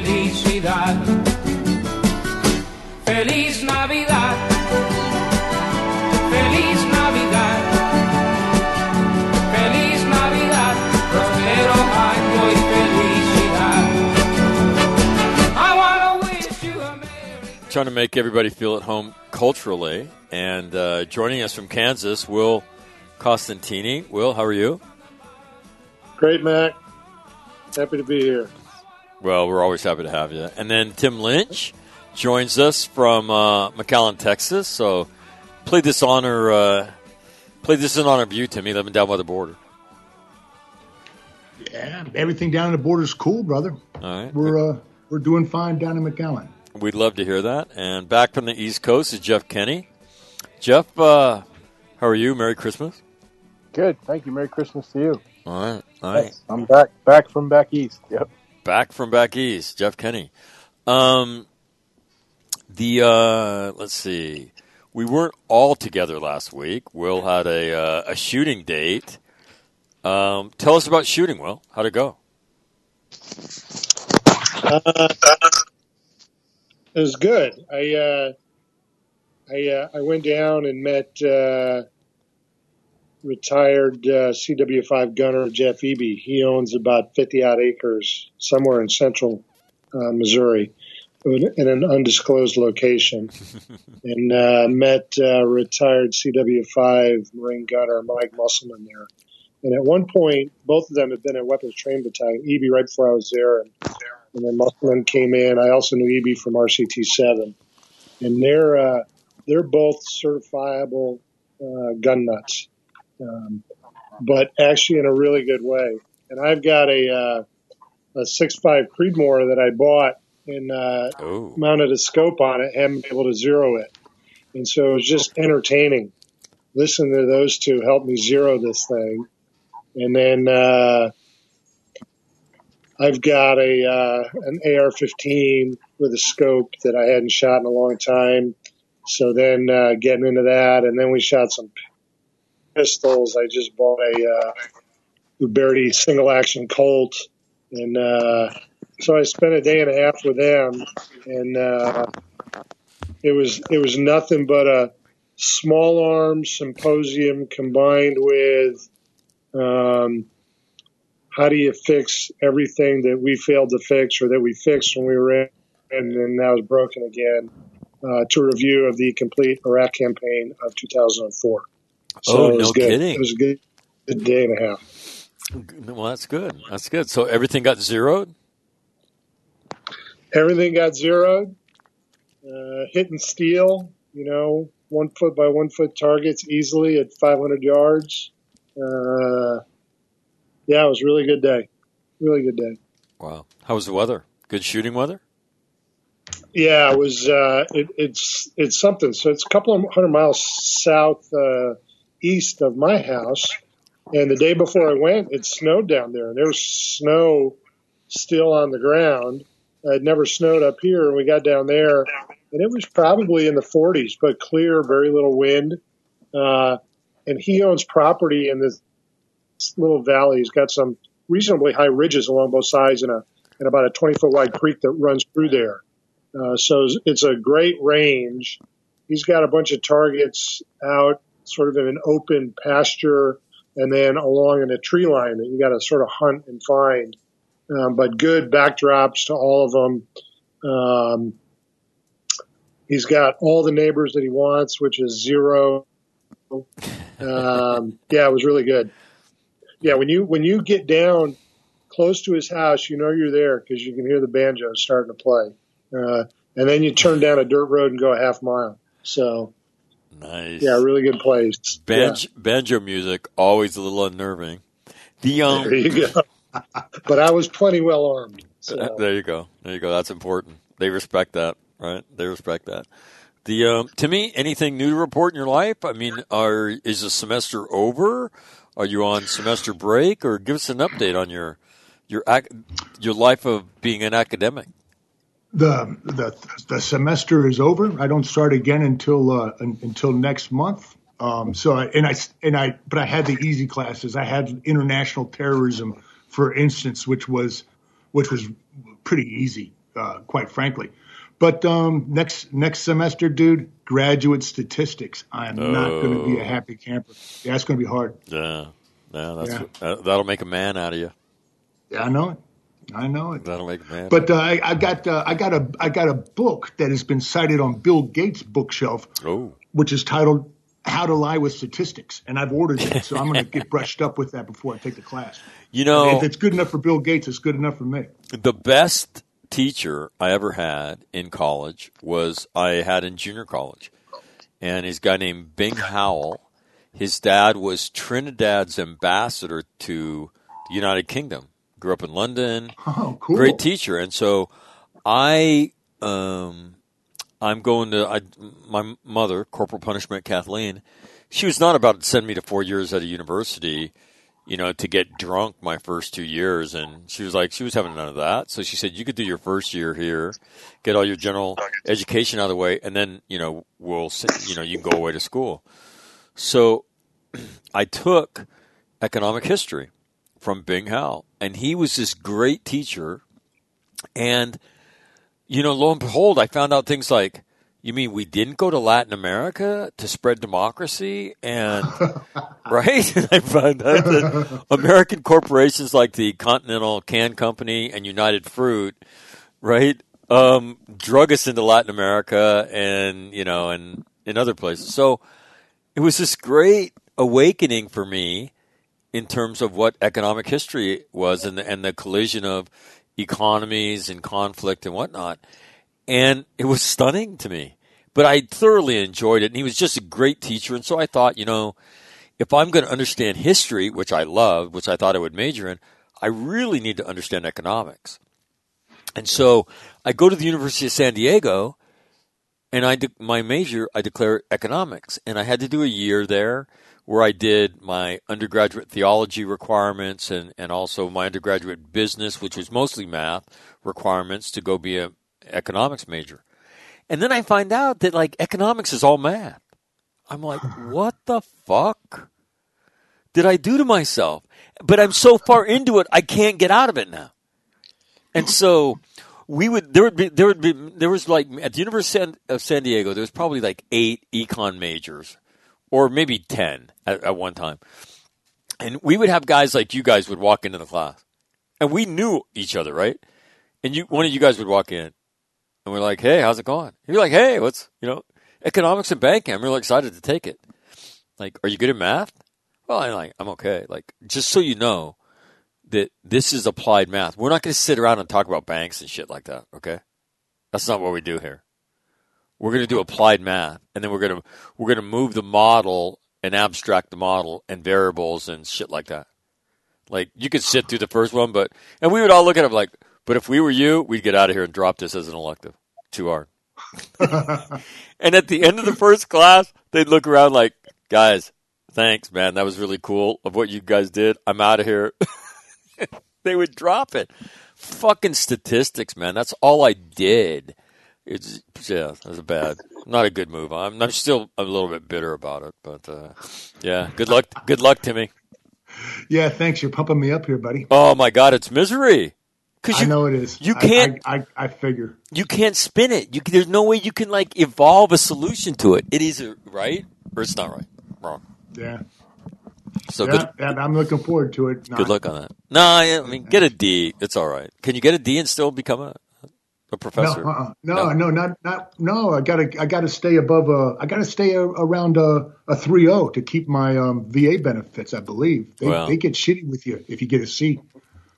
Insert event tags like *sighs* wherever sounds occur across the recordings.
Felicidad. Feliz Navidad, feliz Navidad, feliz Navidad, próspero año y felicidad. I wanna wish you a merry Trying to make everybody feel at home culturally, and uh, joining us from Kansas, Will Costantini. Will, how are you? Great, Mac. Happy to be here. Well, we're always happy to have you. And then Tim Lynch joins us from uh, McAllen, Texas. So play this honor, uh, play this in honor of you, Timmy, living down by the border. Yeah, everything down in the border is cool, brother. All right. We're uh, we're doing fine down in McAllen. We'd love to hear that. And back from the East Coast is Jeff Kenny. Jeff, uh, how are you? Merry Christmas. Good. Thank you. Merry Christmas to you. All right. All right. Yes, I'm back back from back east. Yep. Back from back east, Jeff Kenny. Um, the uh, let's see, we weren't all together last week. Will had a uh, a shooting date. Um, tell us about shooting, Will. How'd it go? Uh, it was good. I uh, I uh, I went down and met uh, retired uh, CW5 gunner Jeff Eby. He owns about 50 odd acres somewhere in central uh, Missouri in an undisclosed location, *laughs* and uh, met uh, retired CW5 Marine gunner Mike Musselman there. And at one point, both of them had been at Weapons Training Battalion. Eby right before I was there, and, and then Musselman came in. I also knew Eby from RCT seven, and they're uh, they're both certifiable uh, gun nuts, um, but actually in a really good way. And I've got a uh, a six five Creedmoor that I bought and uh, Oh, mounted a scope on it, haven't been able to zero it, and so it was just entertaining. Listen to those two help me zero this thing, and then uh, I've got a uh, an AR-15 with a scope that I hadn't shot in a long time. So then uh, getting into that, and then we shot some pistols. I just bought a uh, Uberti single action Colt, and uh, so I spent a day and a half with them, and uh, it was it was nothing but a small arms symposium combined with um, how do you fix everything that we failed to fix or that we fixed when we were in and then now is broken again uh, to review of the complete Iraq campaign of 2004. So Oh, it was no good. kidding. It was a good, good day and a half. well, that's good. That's good. So everything got zeroed. Everything got zeroed, uh, hitting steel, you know, one foot by one foot targets easily at 500 yards. Uh, yeah, it was a really good day. Really good day. Wow. How was the weather? Good shooting weather. Yeah, it was. Uh, it, it's it's something. So it's a couple of hundred miles south uh, east of my house, and the day before I went, it snowed down there, and there was snow still on the ground. It never snowed up here, and we got down there, and it was probably in the 40s, but clear, very little wind. Uh, and he owns property in this little valley. He's got some reasonably high ridges along both sides, and a and about a 20 foot wide creek that runs through there. Uh, so it's- it's a great range. He's got a bunch of targets out sort of in an open pasture and then along in a tree line that you got to sort of hunt and find. Um, but good backdrops to all of them. Um, he's got all the neighbors that he wants, which is zero. Um, yeah, it was really good. Yeah, when you when you get down close to his house, you know you're there because you can hear the banjo starting to play. Uh, and then you turn down a dirt road and go a half mile. So Nice. yeah, really good place. Banjo, banjo music always a little unnerving. The um, There you go. *laughs* but I was plenty well armed. So. There you go. There you go. That's important. They respect that, right? They respect that. The um, Timmy, anything new to report in your life? I mean, are is the semester over? Are you on semester break, or give us an update on your your ac- your life of being an academic? The the the semester is over. I don't start again until uh, un, until next month. Um, so I, and I and I but I had the easy classes. I had international terrorism, for instance, which was which was pretty easy, uh, quite frankly. But um, next next semester, dude, graduate statistics. I am not going to be a happy camper. Yeah, it's going to be hard. Yeah, yeah, that's Yeah. Uh, that'll make a man out of you. Yeah, I know it. I know it. That'll make man. But uh, I, I got uh, I got a I got a book that has been cited on Bill Gates' bookshelf, oh, which is titled "How to Lie with Statistics," and I've ordered it, so I'm going to get brushed up with that before I take the class. you know, If it's good enough for Bill Gates, it's good enough for me. the best teacher I ever had in college was I had in junior college, and he's a guy named Bing Howell. His dad was Trinidad's ambassador to the United Kingdom. Grew up in London. Oh, cool. Great teacher, and so I um, I'm going to I, my mother, Corporal Punishment Kathleen. She was not about to send me to four years at a university, you know, to get drunk my first two years, and she was like, she was having none of that. So she said, you could do your first year here, get all your general education out of the way, and then you know we'll you know you can go away to school. So *clears throat* I took economic history from Bing Howell, and he was this great teacher. And you know, lo and behold, I found out things like, you mean we didn't go to Latin America to spread democracy? And *laughs* right, *laughs* I found out that American corporations like the Continental Can Company and United Fruit, right, um, drug us into Latin America and you know, and in other places. So it was this great awakening for me in terms of what economic history was and the, and the collision of economies and conflict and whatnot. And it was stunning to me. But I thoroughly enjoyed it. And he was just a great teacher. And so I thought, you know, if I'm going to understand history, which I love, which I thought I would major in, I really need to understand economics. And so I go to the University of San Diego and I de- my major I declare economics, and I had to do a year there where I did my undergraduate theology requirements and and also my undergraduate business, which was mostly math requirements to go be a economics major. And then I find out that like economics is all math. I'm like, *laughs* what the fuck did I do to myself? But I'm so far into it, I can't get out of it now. And so we would there would be there would be there was like at the University of San Diego there was probably like eight econ majors or maybe ten at, at one time, and we would have guys like you guys would walk into the class, and we knew each other, right? And you one of you guys would walk in, and we're like, "Hey, how's it going?" And you're like, "Hey, what's you know economics and banking? I'm really excited to take it." Like, are you good at math? Well, I'm like, I'm okay. Like, just so you know, that this is applied math. We're not going to sit around and talk about banks and shit like that, okay? That's not what we do here. We're going to do applied math, and then we're going to we're going to move the model and abstract the model and variables and shit like that. Like you could sit through the first one, but and we would all look at him like, but if we were you, we'd get out of here and drop this as an elective. Too hard. *laughs* and at the end of the first class, they'd look around like, guys, thanks, man. That was really cool of what you guys did. I'm out of here. *laughs* they would drop it. Fucking statistics, man. That's all I did. It's yeah, that was a bad, not a good move. I'm I'm still a little bit bitter about it, but uh, yeah. Good luck, good luck, Timmy. Yeah, thanks. You're pumping me up here, buddy. Oh my God, it's misery. Because I you know it is. you can't- I, I, I figure. you can't spin it. You there's no way you can like evolve a solution to it. It is right or it's not right. Wrong. Yeah. So yeah, good. I'm looking forward to it. Good luck on that. No, I I mean get a D. It's all right. Can you get a D and still become a a No, uh-uh. no, no, not, not, no. I gotta, I gotta stay above. a I gotta stay a, around a, a 3.0 to keep my um, VA benefits. I believe they, they get shitty with you if you get a C.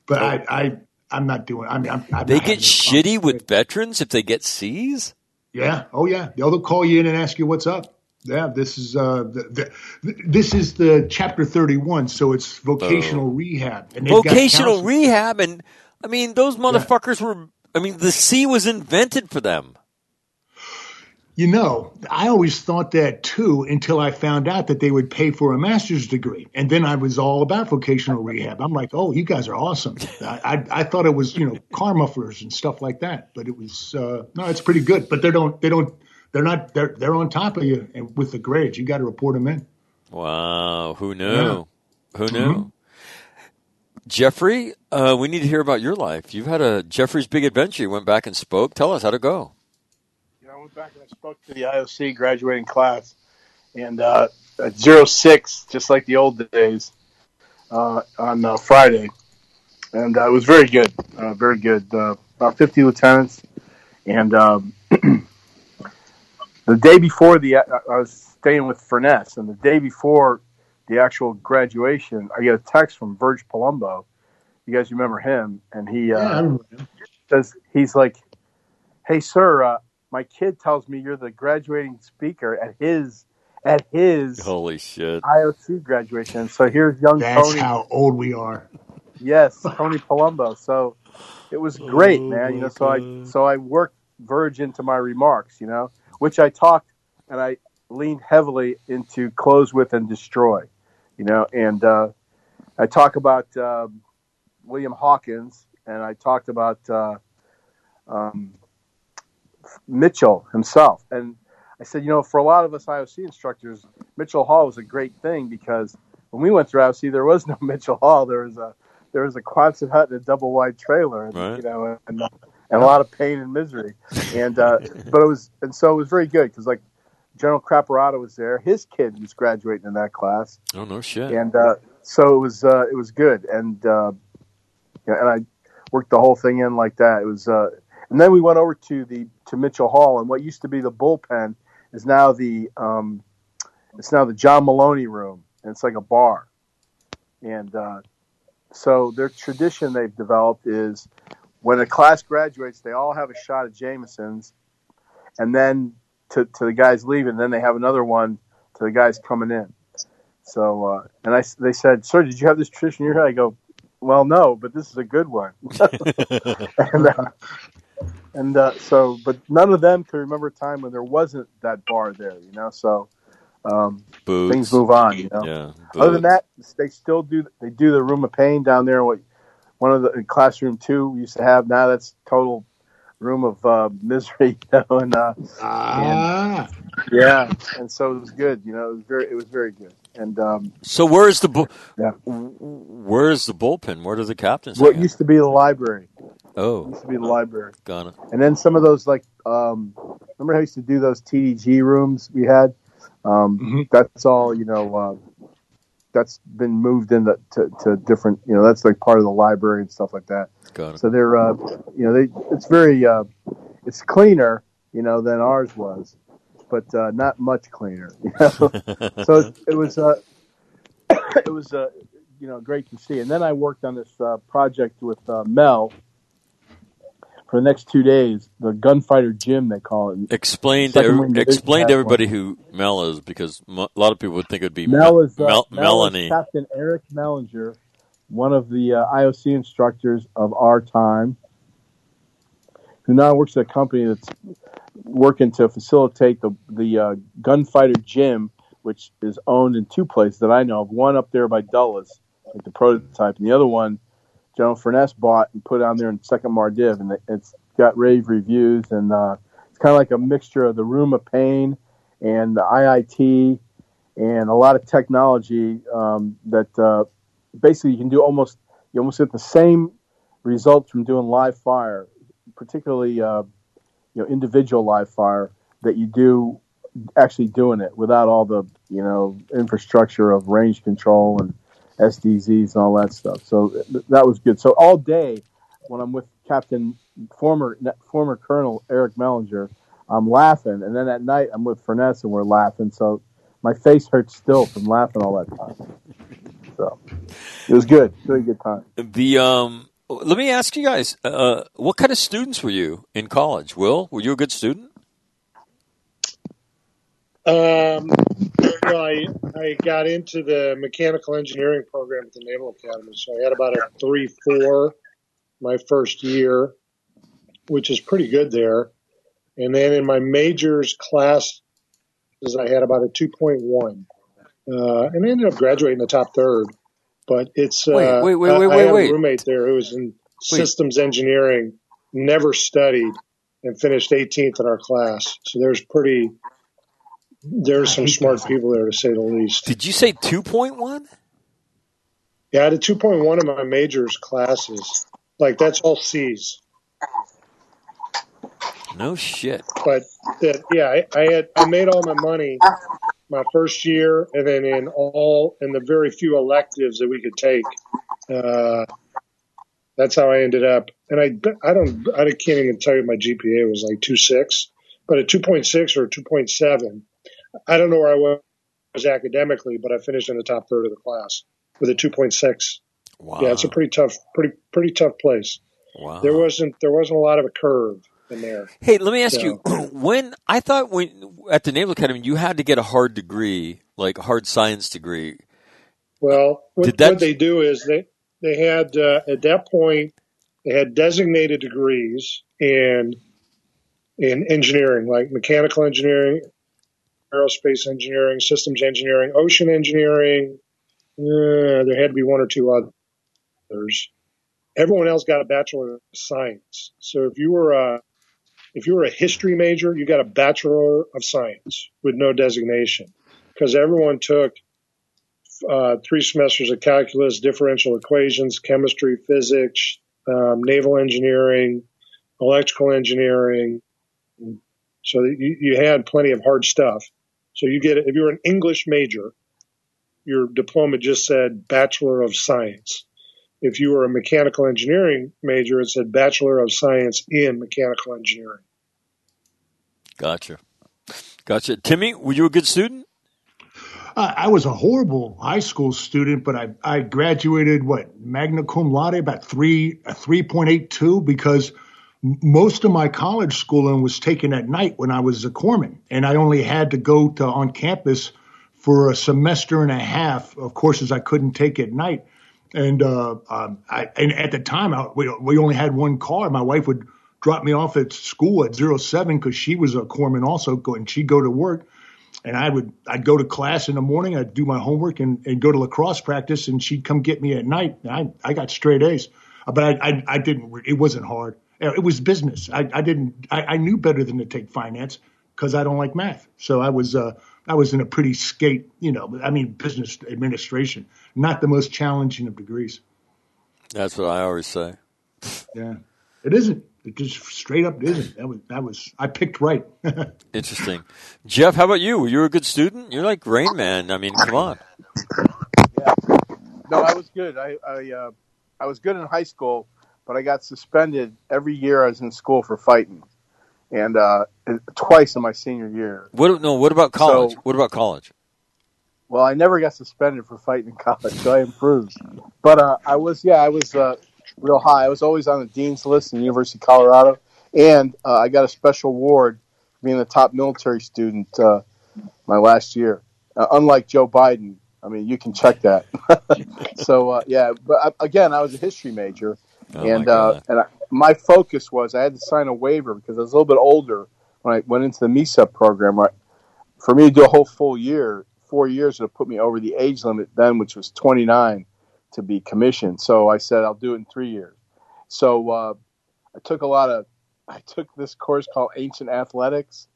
But I, I, I'm not doing. I mean, I'm, I'm They get shitty with veterans if they get C's. Yeah. Oh yeah. They'll call you in and ask you what's up. Yeah, this is uh, the, the, this is the chapter thirty-one, so it's vocational rehab. And Vocational rehab, and I mean, those motherfuckers were. I mean, the sea was invented for them. You know, I always thought that too until I found out that they would pay for a master's degree, and then I was all about vocational rehab. I'm like, oh, you guys are awesome. I I, I thought it was you know car mufflers and stuff like that, but it was uh, no, it's pretty good. But they don't they don't they're not they're they're on top of you and with the grades. You got to report them in. Wow, who knew? Yeah. Who knew? Jeffrey, uh, we need to hear about your life. You've had a Jeffrey's big adventure. You went back and spoke. Tell us how to go. Yeah, I went back and I spoke to the IOC graduating class, and uh, at zero six, just like the old days, uh, on uh, Friday, and uh, it was very good, uh, very good. Uh, about fifty lieutenants, and um, *clears throat* the day before the I I was staying with Furness, and the day before the actual graduation, I get a text from Verge Palumbo. You guys remember him? And he uh, Yeah, I remember. says he's like, "Hey, sir, uh, my kid tells me you're the graduating speaker at his at his Holy shit. IOC graduation." So here's young That's Tony. how old we are. Yes, Tony Palumbo. So it was great, Oh, man. You know, so I so I worked Verge into my remarks, you know, which I talked and I leaned heavily into close with and destroy, you know, and uh, I talk about um, William Hawkins and I talked about uh, um, Mitchell himself, and I said, you know, for a lot of us IOC instructors, Mitchell Hall was a great thing because when we went through IOC, there was no *laughs* Mitchell Hall. There was a there was a Quonset hut and a double wide trailer, and, Right. you know, and, and a lot of pain and misery. And uh, but it was and so it was very good because like General Craparotta was there. His kid was graduating in that class, Oh, no shit. and uh, so it was uh, it was good. And uh, yeah, and I worked the whole thing in like that. It was, uh, and then we went over to the to Mitchell Hall, and what used to be the bullpen is now the um, it's now the John Maloney room, and it's like a bar. And uh, so their tradition they've developed is when a class graduates, they all have a shot of Jameson's, and then to, to the guys leaving, then they have another one to the guys coming in. So, uh, and I, they said, "Sir, did you have this tradition here?" I go, "Well, no, but this is a good one." *laughs* and uh, and uh, so, but none of them can remember a time when there wasn't that bar there, you know. So um, things move on, you know. Yeah. Other than that, they still do. They do the room of pain down there. What one of the classroom two we used to have. Now that's total room of uh, *laughs* misery, you know. And uh, Ah, yeah, and so it was good. You know, it was very, it was very good. And um, So where's the bu- Yeah. Where's the bullpen? Where do the captains? what hang out? used to be the library Oh, used to be the library, got it. and then some of those like um, remember how I used to do those TDG rooms we had. Um, Mhm. That's all you know. Uh, that's been moved into to, to different. You know, that's like part of the library and stuff like that. Got it. So they're, uh, you know, they it's very, uh, it's cleaner, you know, than ours was, but uh, not much cleaner. *laughs* You know? *laughs* so it, it was, uh, *coughs* it was, uh, you know, great to see. And then I worked on this uh, project with uh, Mel for the next two days. The gunfighter gym they call it. Explain to every- explain to everybody who Mel is, because mo- a lot of people would think it'd be Mel Me- is uh, Mel- Mel Melanie. is Captain Eric Mellinger, one of the uh, IOC instructors of our time, who now works at a company that's working to facilitate the the uh, gunfighter gym, which is owned in two places that I know of. One up there by Dulles, like the prototype, and the other one General Furness bought and put on there in Second Mardiv, and it- it's got rave reviews, and uh, it's kind of like a mixture of the Room of Pain and the IIT and a lot of technology um, that uh, basically you can do almost you almost get the same results from doing live fire, particularly uh, you know individual live fire that you do actually doing it without all the you know infrastructure of range control and SDZs and all that stuff. So th- that was good. So all day when I'm with Captain former former Colonel Eric Mellinger, I'm laughing, and then at night I'm with Furness and we're laughing. So my face hurts still from laughing all that time. So it was good, really good time. The um, let me ask you guys, uh, what kind of students were you in college? Will, were you a good student? Um, I, I got into the mechanical engineering program at the Naval Academy, so I had about a three four my first year, which is pretty good there. And then in my majors classes, I had about a two point one, uh, and I ended up graduating the top third. But it's uh, Wait, wait, wait, I, wait, I wait, had wait. a roommate there who was in systems engineering, never studied, and finished 18th in our class. So there's pretty there's some smart people there to say the least. Did you say 2.1? Yeah, I had a 2.1 in my majors classes. Like that's all C's. No shit. But that, yeah, I, I had I made all my money my first year, and then in all in the very few electives that we could take. Uh, that's how I ended up. And I I don't I can't even tell you my GPA was like two six, but a two point six or a two point seven. I don't know where I was academically, but I finished in the top third of the class with a two point six. Wow. Yeah, it's a pretty tough, pretty pretty tough place. wow. There wasn't there wasn't a lot of a curve in there. Hey, let me ask So- you. *clears throat* When I thought when at the Naval Academy you had to get a hard degree, like a hard science degree. Well, what, that- what they do is they they had uh, at that point they had designated degrees in in engineering, like mechanical engineering, aerospace engineering, systems engineering, ocean engineering. Uh, there had to be one or two others. Everyone else got a bachelor of science. So if you were a if you were a history major, you got a bachelor of science with no designation because everyone took uh, three semesters of calculus, differential equations, chemistry, physics, um, naval engineering, electrical engineering. So you, you had plenty of hard stuff. So you get it, if you were an English major, your diploma just said Bachelor of Science. If you were a mechanical engineering major, it said Bachelor of Science in Mechanical Engineering. Gotcha. Gotcha. Timmy, were you a good student? I, I was a horrible high school student, but I, I graduated what magna cum laude about three a three point eight two because m- most of my college schooling was taken at night when I was a corpsman, and I only had to go to on campus for a semester and a half of courses I couldn't take at night. And uh, um, I, and at the time, I, we we only had one car. My wife would drop me off at school at zero seven because she was a corpsman also, and she'd go to work and I would I'd go to class in the morning, I'd do my homework and, and go to lacrosse practice, and she'd come get me at night. And I I got straight A's, but I I, I didn't. It wasn't hard. Uh, It was business. I, I didn't. I, I knew better than to take finance because I don't like math. So I was uh I was in a pretty skate. You know, I mean business administration, not the most challenging of degrees. That's what I always say. Yeah, it isn't. It just straight up isn't. That was that was. I picked right. *laughs* Interesting. Jeff, how about you? Were you a good student? You're like Rain Man. I mean, come on. No, I was good. I I, uh, I was good in high school, but I got suspended every year I was in school for fighting, and uh, twice in my senior year. What? No. What about college? So- what about college? Well, I never got suspended for fighting in college, so I improved. But uh, I was, yeah, I was uh, real high. I was always on the dean's list in the University of Colorado, and uh, I got a special award for being the top military student uh, my last year. Uh, unlike Joe Biden, I mean, you can check that. *laughs* so uh, yeah, but I, again, I was a history major, Oh and my uh, and I, my focus was I had to sign a waiver because I was a little bit older when I went into the MECEP program. Right, for me to do a whole full year, four years would have put me over the age limit then, which was 29 to be commissioned. So I said I'll do it in three years. So uh, I took a lot of. I took this course called Ancient Athletics.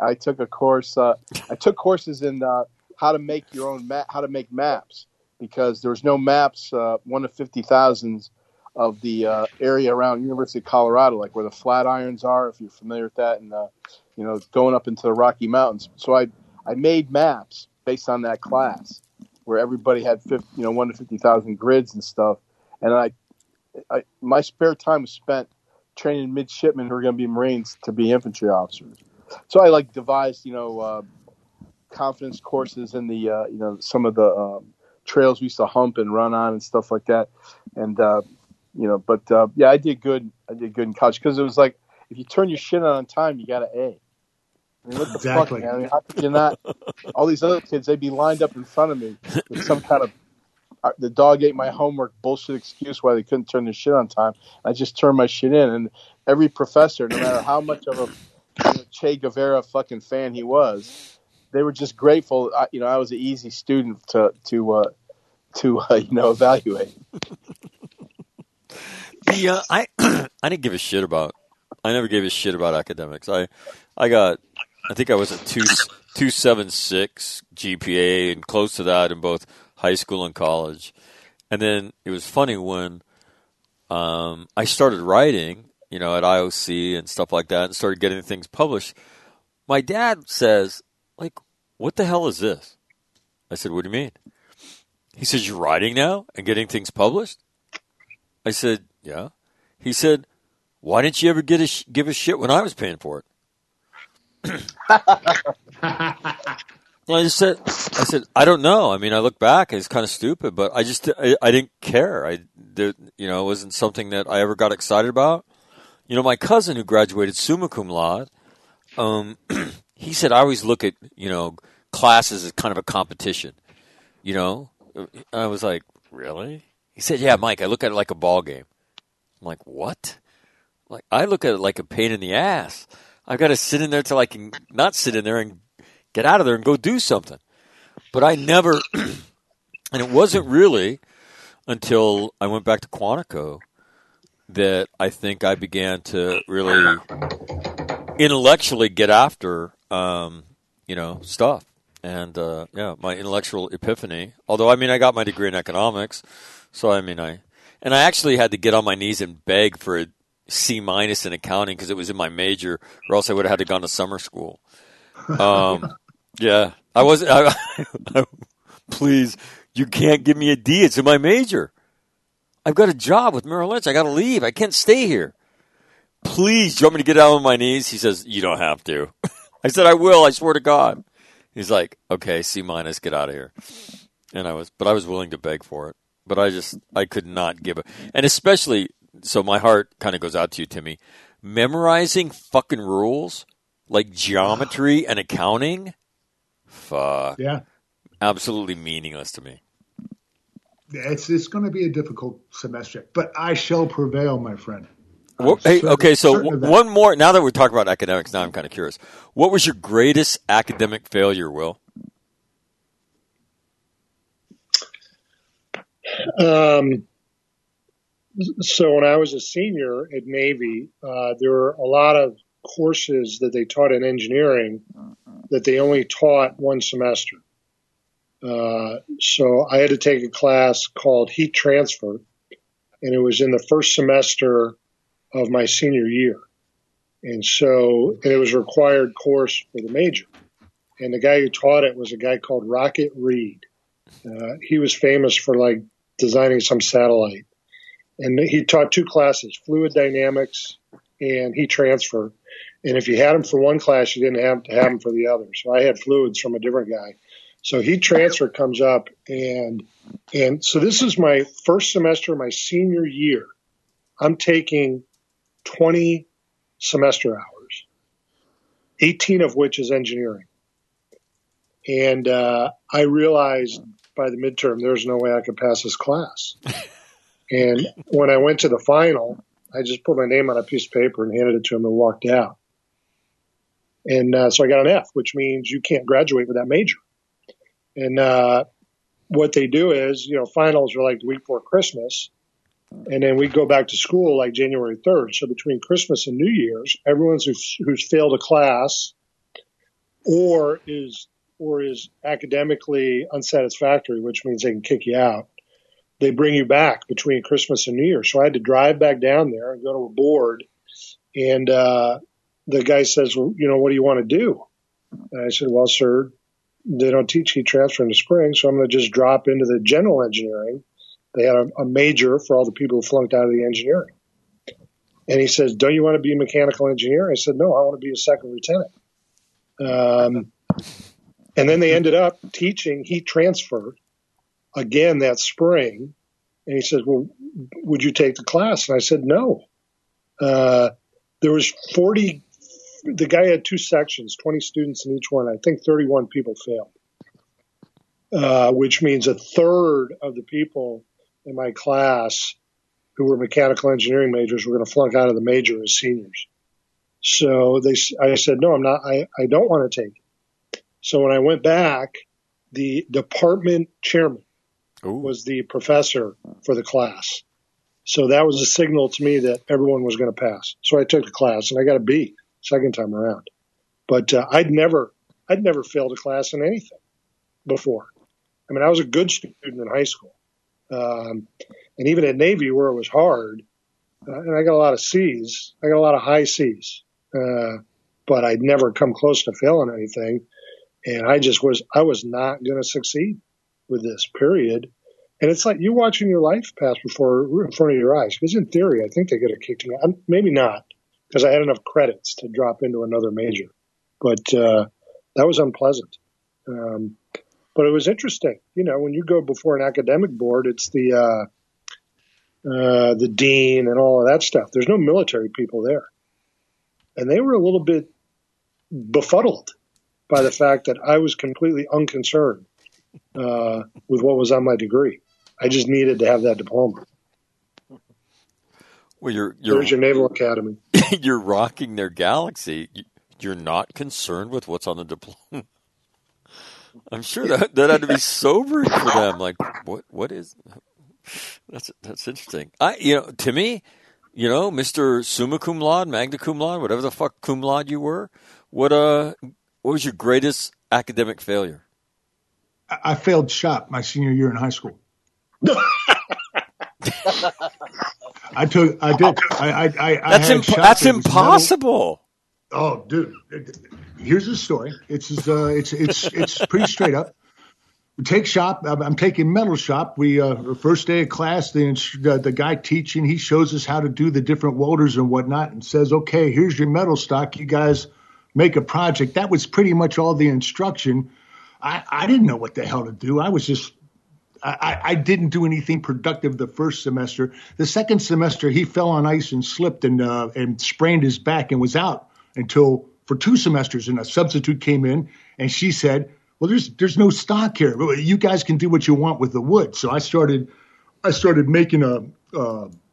I took a course. Uh, I took courses in uh, how to make your own map, how to make maps, because there was no maps. Uh, one of fifty thousands of the uh, area around University of Colorado, like where the Flatirons are, if you're familiar with that, and uh, you know going up into the Rocky Mountains. So I I made maps based on that class, where everybody had 50, you know one to fifty thousand grids and stuff, and I, I my spare time was spent training midshipmen who are going to be Marines to be infantry officers. So I like devised, you know, uh, confidence courses in the, uh, you know, some of the um, trails we used to hump and run on and stuff like that. And, uh, you know, but uh, yeah, I did good. I did good in college because it was like if you turn your shit on on time, you got an A. I mean, what the Exactly. fuck, man? I mean, how could you not? All these other kids, they'd be lined up in front of me with some kind of uh, the dog ate my homework bullshit excuse why they couldn't turn their shit on time. I just turned my shit in, and every professor, no matter how much of a you know, Che Guevara fucking fan he was, they were just grateful. I, you know, I was an easy student to to uh, to uh, you know evaluate. Uh, I *clears throat* *clears throat* I didn't give a shit about. I never gave a shit about academics. I I got. I think I was a two two seven six GPA and close to that in both high school and college. And then it was funny when um, I started writing, you know, at IOC and stuff like that, and started getting things published. My dad says, like, what the hell is this? I said, what do you mean? He says, you're writing now and getting things published? I said, yeah. He said, why didn't you ever get a sh- give a shit when I was paying for it? *laughs* Well, I just said, I said, I don't know. I mean, I look back, it's kind of stupid, but I just, I, I didn't care. I, you know, it wasn't something that I ever got excited about. You know, my cousin who graduated summa cum laude, um, *clears throat* he said, I always look at, you know, classes as kind of a competition. You know, I was like, really? He said, yeah, Mike, I look at it like a ball game. I'm like, what? Like, I look at it like a pain in the ass. I've got to sit in there till I can not sit in there and get out of there and go do something. But I never, *clears throat* and it wasn't really until I went back to Quantico that I think I began to really intellectually get after, um, you know, stuff. And uh, yeah, my intellectual epiphany. Although I mean, I got my degree in economics, so I mean, I and I actually had to get on my knees and beg for a C minus in accounting because it was in my major, or else I would have had to gone to summer school. Um, *laughs* yeah, I wasn't. I, I, please, you can't give me a D. It's in my major. I've got a job with Merrill Lynch. I got to leave. I can't stay here. Please, do you want me to get down on my knees? He says, You don't have to. *laughs* I said, I will. I swear to God. He's like, Okay, C minus, get out of here. And I was, but I was willing to beg for it. But I just, I could not give it. And especially, so my heart kind of goes out to you, Timmy. Memorizing fucking rules like geometry *sighs* and accounting, fuck, Yeah. absolutely meaningless to me. It's it's going to be a difficult semester, but I shall prevail, my friend. I'm hey, certain- okay, so certain of w- that. one more. Now that we're talking about academics, now I'm kind of curious. What was your greatest academic failure, Will? Um, so when I was a senior at Navy, uh, there were a lot of courses that they taught in engineering that they only taught one semester. Uh, so I had to take a class called heat transfer, and it was in the first semester of my senior year. And so and it was a required course for the major. And the guy who taught it was a guy called Rocket Reed. Uh, he was famous for like designing some satellite. And he taught two classes, fluid dynamics and heat transfer. And if you had them for one class, you didn't have to have them for the other. So I had fluids from a different guy. So heat transfer comes up and, and so this is my first semester, my senior year. I'm taking 20 semester hours, 18 of which is engineering. And, uh, I realized by the midterm, there's no way I could pass this class. and when I went to the final, I just put my name on a piece of paper and handed it to him and walked out. And uh, so I got an F, which means you can't graduate with that major. And uh, what they do is, you know, finals are like the week before Christmas, and then we go back to school like January 3rd. So between Christmas and New Year's, everyone's who's, who's failed a class or is or is academically unsatisfactory, which means they can kick you out. They bring you back between Christmas and New Year. So I had to drive back down there and go to a board. And uh, the guy says, well, you know, what do you want to do? And I said, well, sir, they don't teach heat transfer in the spring, so I'm going to just drop into the general engineering. They had a, a major for all the people who flunked out of the engineering. And he says, don't you want to be a mechanical engineer? I said, no, I want to be a second lieutenant. Um, and then they ended up teaching heat transfer again that spring. And he says, well, would you take the class? And I said, no. Uh, there was 40, the guy had two sections, 20 students in each one. I think 31 people failed, uh, which means a third of the people in my class who were mechanical engineering majors were going to flunk out of the major as seniors. So they, I said, no, I'm not, I, I don't want to take it. So when I went back, the department chairman Ooh. was the professor for the class. So that was a signal to me that everyone was going to pass. So I took the class and I got a B second time around. But uh, I'd never, I'd never failed a class in anything before. I mean, I was a good student in high school, um, and even at Navy where it was hard, uh, and I got a lot of C's. I got a lot of high C's, uh, but I'd never come close to failing anything. And I just was, I was not going to succeed with this period. And it's like you watching your life pass before in front of your eyes. Because in theory, I think they could have kicked me. out. Maybe not, because I had enough credits to drop into another major. But uh, that was unpleasant. Um, but it was interesting. You know, when you go before an academic board, it's the uh, uh, the dean and all of that stuff. There's no military people there, and they were a little bit befuddled by the fact that I was completely unconcerned uh, with what was on my degree. I just needed to have that diploma. Well, you're you're There's your Naval Academy. *laughs* you're rocking their galaxy. You- You're not concerned with what's on the diploma. *laughs* I'm sure that that had to be sobering for them. Like, what what is? That's that's interesting. I you know to me, you know, Mister Summa cum laude, magna cum laude, whatever the fuck cum laude you were. What uh, what was your greatest academic failure? I, I failed shop my senior year in high school. *laughs* I took, I did, I, I, I, I That's had imp- that's that was metal- impossible. Oh, dude, here's the story. It's uh, it's it's it's pretty straight up. We take shop. I'm I'm taking metal shop. We uh, first day of class, the the the guy teaching he shows us how to do the different welders and whatnot, and says, "Okay, here's your metal stock. You guys make a project." That was pretty much all the instruction. I I didn't know what the hell to do. I was just I, I- didn't do anything productive the first semester. The second semester, he fell on ice and slipped and uh, and sprained his back and was out until for two semesters. And a substitute came in and she said, "Well, there's there's no stock here. You guys can do what you want with the wood." So I started I started making a.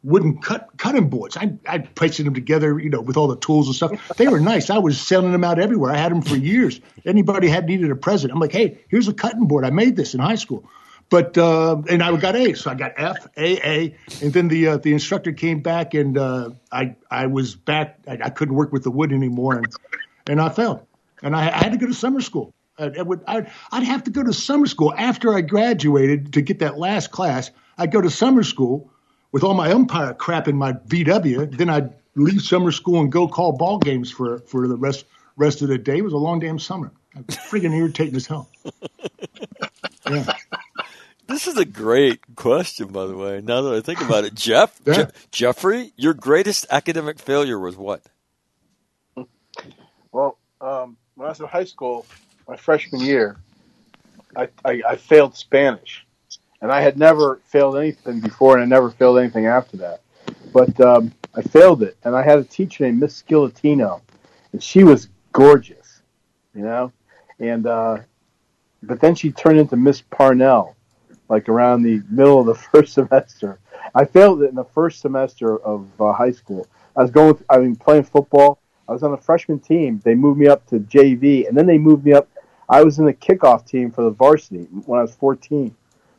Wooden cut cutting boards. I I placing them together, you know, with all the tools and stuff. They were nice. I was selling them out everywhere. I had them for years. Anybody had needed a present. I'm like, hey, here's a cutting board. I made this in high school. But uh, and I got A's, so I got F, A, A, and then the uh, the instructor came back and uh, I I was back. I, I couldn't work with the wood anymore, and and I failed, and I, I had to go to summer school. I, I would I'd, I'd have to go to summer school after I graduated to get that last class. I'd go to summer school with all my umpire crap in my VW. Then I'd leave summer school and go call ball games for for the rest rest of the day. It was a long damn summer. I was freaking irritating as hell. Yeah. *laughs* This is a great question, by the way. Now that I think about it, Jeff, *laughs* Yeah. Je- Jeffrey, your greatest academic failure was what? Well, um, when I was in high school, my freshman year, I, I, I failed Spanish, and I had never failed anything before, and I never failed anything after that. But um, I failed it, and I had a teacher named Miss Scilatino, and she was gorgeous, you know, and uh, but then she turned into Miss Parnell, like around the middle of the *laughs* first semester. I failed it in the first semester of uh, high school. I was going, I mean, playing football. I was on the freshman team. They moved me up to JV, and then they moved me up. I was in the kickoff team for the varsity when I was 14.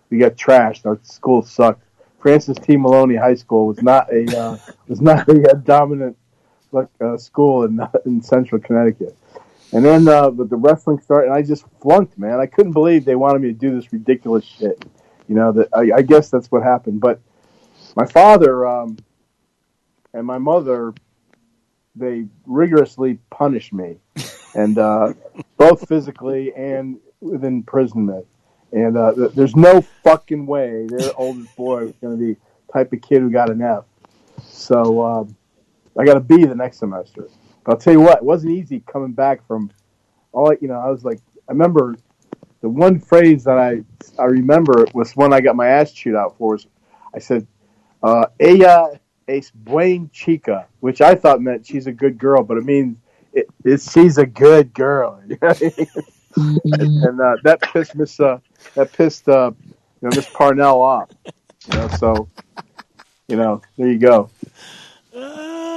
We got trashed. Our school sucked. Francis T. Maloney High School was not a uh, *laughs* was not a, dominant like uh, school in in Central Connecticut. And then uh, but the wrestling started, and I just flunked, man. I couldn't believe they wanted me to do this ridiculous shit. You know that I, I guess that's what happened. But my father um, and my mother they rigorously punished me, and uh, both physically and with imprisonment. And uh, th- there's no fucking way their oldest boy was going to be type of kid who got an F. So um, I got a B the next semester. But I'll tell you what, it wasn't easy coming back from all. You know, I was like, I remember the one phrase that I I remember was one I got my ass chewed out for. Was I said, uh, "Ella es buen chica," which I thought meant she's a good girl, but it means it, it, she's a good girl, *laughs* and, and uh, that pissed Miss uh, that pissed uh, you know Miss Parnell off. You know, so you know, there you go.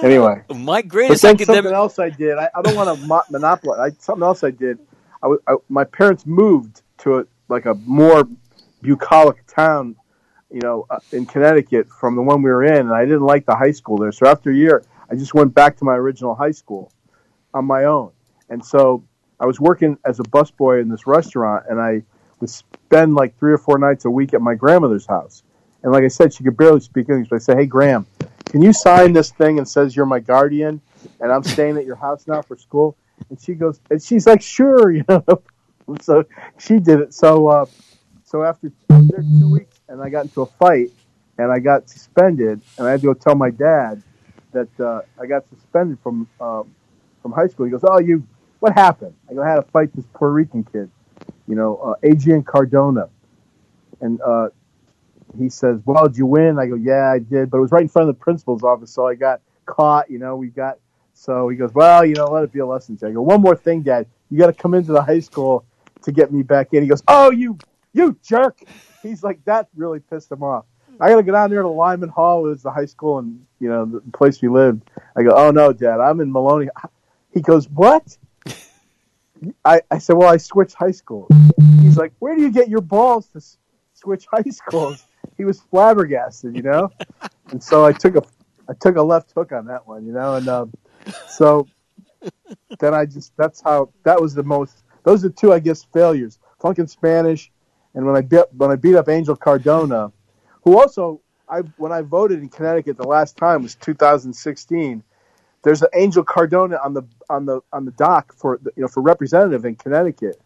Anyway, My but greatest then academic. something else I did. I, I don't want to mo- monopolize. I, something else I did. I, was- I my parents moved to a like a more bucolic town, you know, uh, in Connecticut from the one we were in, and I didn't like the high school there. So after a year, I just went back to my original high school on my own. And so I was working as a busboy in this restaurant, and I would spend like three or four nights a week at my grandmother's house. And like I said, she could barely speak English. But I said, "Hey, Graham, can you sign this thing and says you're my guardian, and I'm staying at your house now for school?" And she goes, and she's like, "Sure," *laughs* you know. so she did it. So, uh, so after two weeks, and I got into a fight, and I got suspended, and I had to go tell my dad that uh, I got suspended from um, from high school. He goes, "Oh, you, what happened?" I go, "I had to fight this Puerto Rican kid, you know, uh, Adrian Cardona," and uh, he says, "Well, did you win?" I go, "Yeah, I did, but it was right in front of the principal's office, so I got caught. You know, we got." So he goes, "Well, you know, let it be a lesson." I go, "One more thing, Dad, you got to come into the high school to get me back in." He goes, "Oh, you, you jerk!" He's like, that really pissed him off. I got to go down there to Lyman Hall, was the high school and you know the place we lived. I go, "Oh no, Dad, I'm in Maloney." He goes, "What?" I, I said, "Well, I switched high schools." He's like, "Where do you get your balls to switch high schools?" He was flabbergasted, you know. *laughs* And so I took a I took a left hook on that one, you know. And um, so then I just that's how that was the most. Those are two, I guess, failures: flunking Spanish, and when I beat when I beat up Angel Cardona, who also I when I voted in Connecticut the last time was 2016 there's an Angel Cardona on the on the on the dock for you know for representative in Connecticut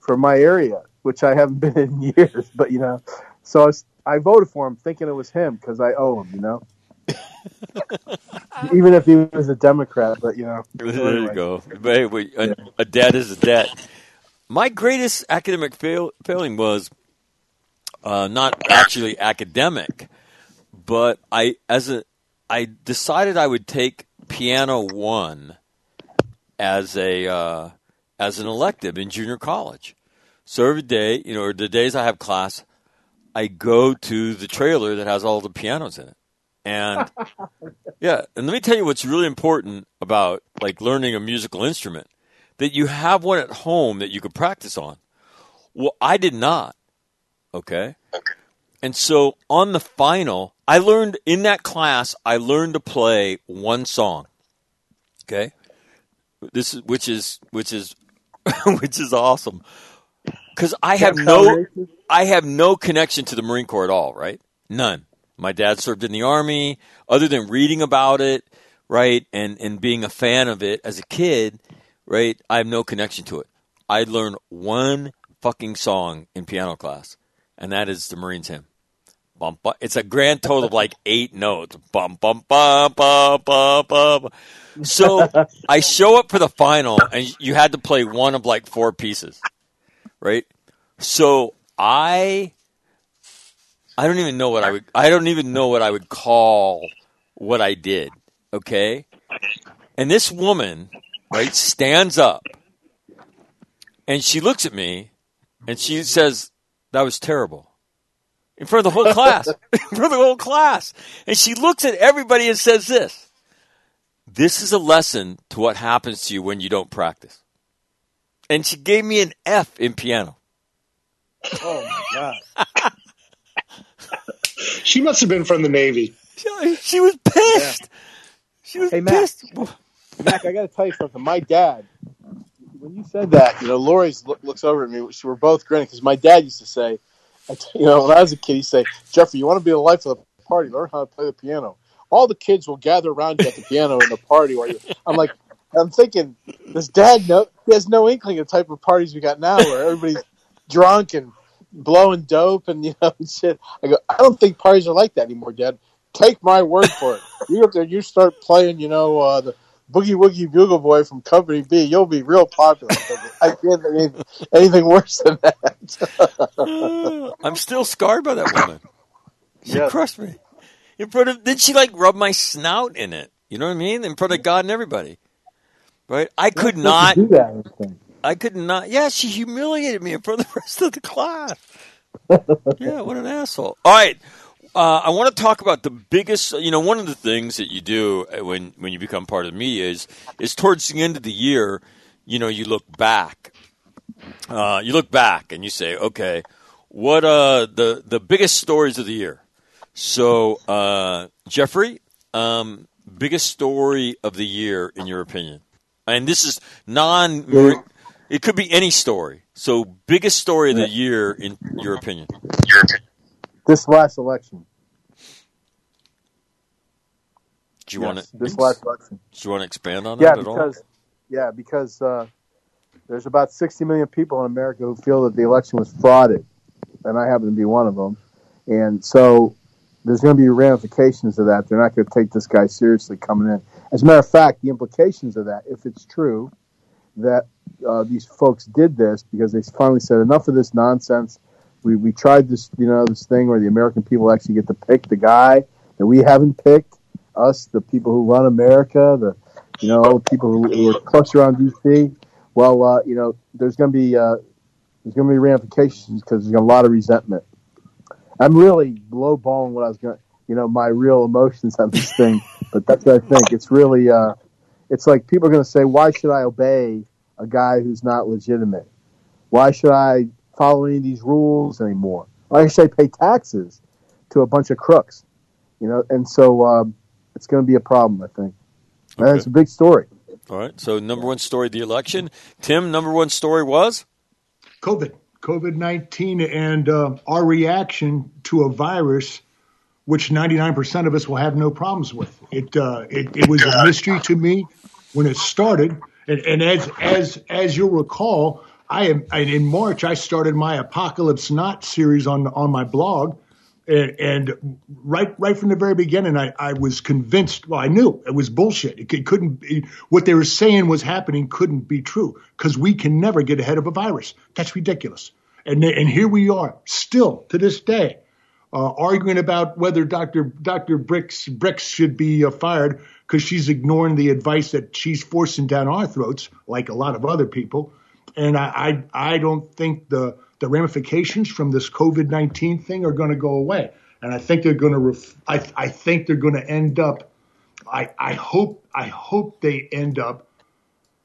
for my area, which I haven't *laughs* been in years. But you know, so I, was, I voted for him thinking it was him because I owe him. You know, *laughs* even if he was a Democrat. But you know, so There anyway. you go. But hey, wait, a, a debt is a debt. My greatest academic fail, failing was uh, not actually academic, but I as a I decided I would take piano one as a uh, as an elective in junior college. So every day, you know, or the days I have class, I go to the trailer that has all the pianos in it. And *laughs* yeah, and let me tell you what's really important about like learning a musical instrument that you have one at home that you could practice on. Well, I did not. Okay? Okay. And so on the final, I learned in that class, I learned to play one song. Okay? This is which is which is *laughs* which is awesome. Cuz I have no I have no connection to the Marine Corps at all, right? None. My dad served in the army. Other than reading about it, right, and and being a fan of it as a kid, right, I have no connection to it. I learned one fucking song in piano class, and that is the Marines hymn. Bum, bum. It's a grand total of like eight notes. Bum bum bum bum bum bum. So I show up for the final, and you had to play one of like four pieces, right? So I I don't even know what I would I don't even know what I would call what I did. Okay? And this woman, right, stands up and she looks at me and she says, That was terrible. In front of the whole class. *laughs* *laughs* in front of the whole class. And she looks at everybody and says this. This is a lesson to what happens to you when you don't practice. And she gave me an F in piano. Oh my god! *laughs* She must have been from the Navy. She, she was pissed. She was Hey, Matt. pissed. Mac, I got to tell you something. My dad, when you said that, you know, Lori's look, looks over at me. We're both grinning because my dad used to say, *laughs* you know, when I was a kid, he'd say, Jeffrey, you want to be the life of the party, learn how to play the piano. All the kids will gather around you at the piano in the party. While you, *laughs* I'm like, I'm thinking, this dad know? He has no inkling of the type of parties we got now where everybody's drunk and blowing dope and, *laughs* you know, and shit. I go, I don't think parties are like that anymore, dad. Take my word for it. You up there, you start playing, you know, uh, the Boogie Woogie Bugle Boy from Company B, you'll be real popular. I can't think of anything worse than that. *laughs* I'm still scarred by that woman. She Yeah. crushed me. In front of, did she like rub my snout in it? You know what I mean? In front of God and everybody. right? I could You're not. do that. I could not. Yeah, she humiliated me in front of the *laughs* rest of the class. *laughs* yeah, what an asshole. All right. Uh, I want to talk about the biggest. You know, one of the things that you do when when you become part of the media is is towards the end of the year. You know, you look back. Uh, you look back and you say, okay, what uh the the biggest stories of the year? So, uh, Jeffrey, um, biggest story of the year in your opinion? And this is non. It could be any story. So, biggest story of the year in your opinion? This last election. Do you want Yes, to? this last election. Do you want to expand on Yeah, that at all? yeah, because uh, there's about 60 million people in America who feel that the election was frauded, and I happen to be one of them. And so there's going to be ramifications of that. They're not going to take this guy seriously coming in. As a matter of fact, the implications of that, if it's true, that uh, these folks did this because they finally said enough of this nonsense. We we tried this you know this thing where the American people actually get to pick the guy that we haven't picked. Us, the people who run America, the you know all the people who, who are close around DC. Well, uh, you know there's going to be uh, there's going to be ramifications because there's a lot of resentment. I'm really lowballing what I was going, you know, my real emotions on this thing, but that's what I think. It's really, uh, it's like people are going to say, why should I obey a guy who's not legitimate? Why should I follow any of these rules anymore? Why should I pay taxes to a bunch of crooks? You know, and so um, it's going to be a problem, I think. And Okay. it's a big story. All right. So, number one story the election. Tim, number one story was COVID, COVID 19, and uh, our reaction to a virus which 99% of us will have no problems with. It, uh, it, it was a mystery to me when it started. And, and as, as, as you'll recall, I am, in March, I started my Apocalypse Not series on, on my blog. And, and right, right from the very beginning, I, I was convinced. Well, I knew it was bullshit. It, could- couldn't. Be, what they were saying was happening couldn't be true because we can never get ahead of a virus. That's ridiculous. And and here we are, still to this day, uh, arguing about whether Dr. Dr. Birx Birx should be uh, fired because she's ignoring the advice that she's forcing down our throats, like a lot of other people. And I I, I don't think the the ramifications from this COVID nineteen thing are going to go away. And I think they're going to. Ref- I I think they're going to end up. I I hope I hope they end up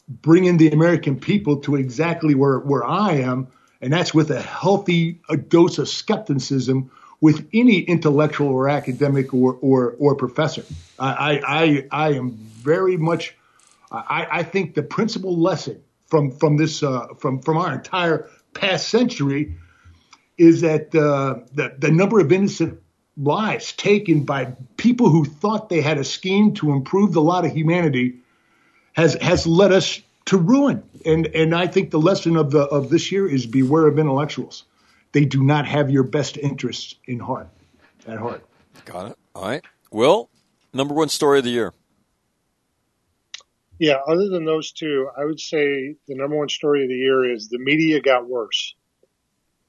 bringing the American people to exactly where, where I am, and that's with a healthy a dose of skepticism with any intellectual or academic or, or, or professor. I, I, I, am very much, I, I think the principal lesson from, from this, uh, from, from our entire past century is that uh, the, the number of innocent lives taken by people who thought they had a scheme to improve the lot of humanity has has led us to ruin. And and I think the lesson of the of this year is beware of intellectuals. They do not have your best interests in heart at heart. got it. All right. Will, number one story of the year. Yeah, other than those two, I would say the number one story of the year is the media got worse.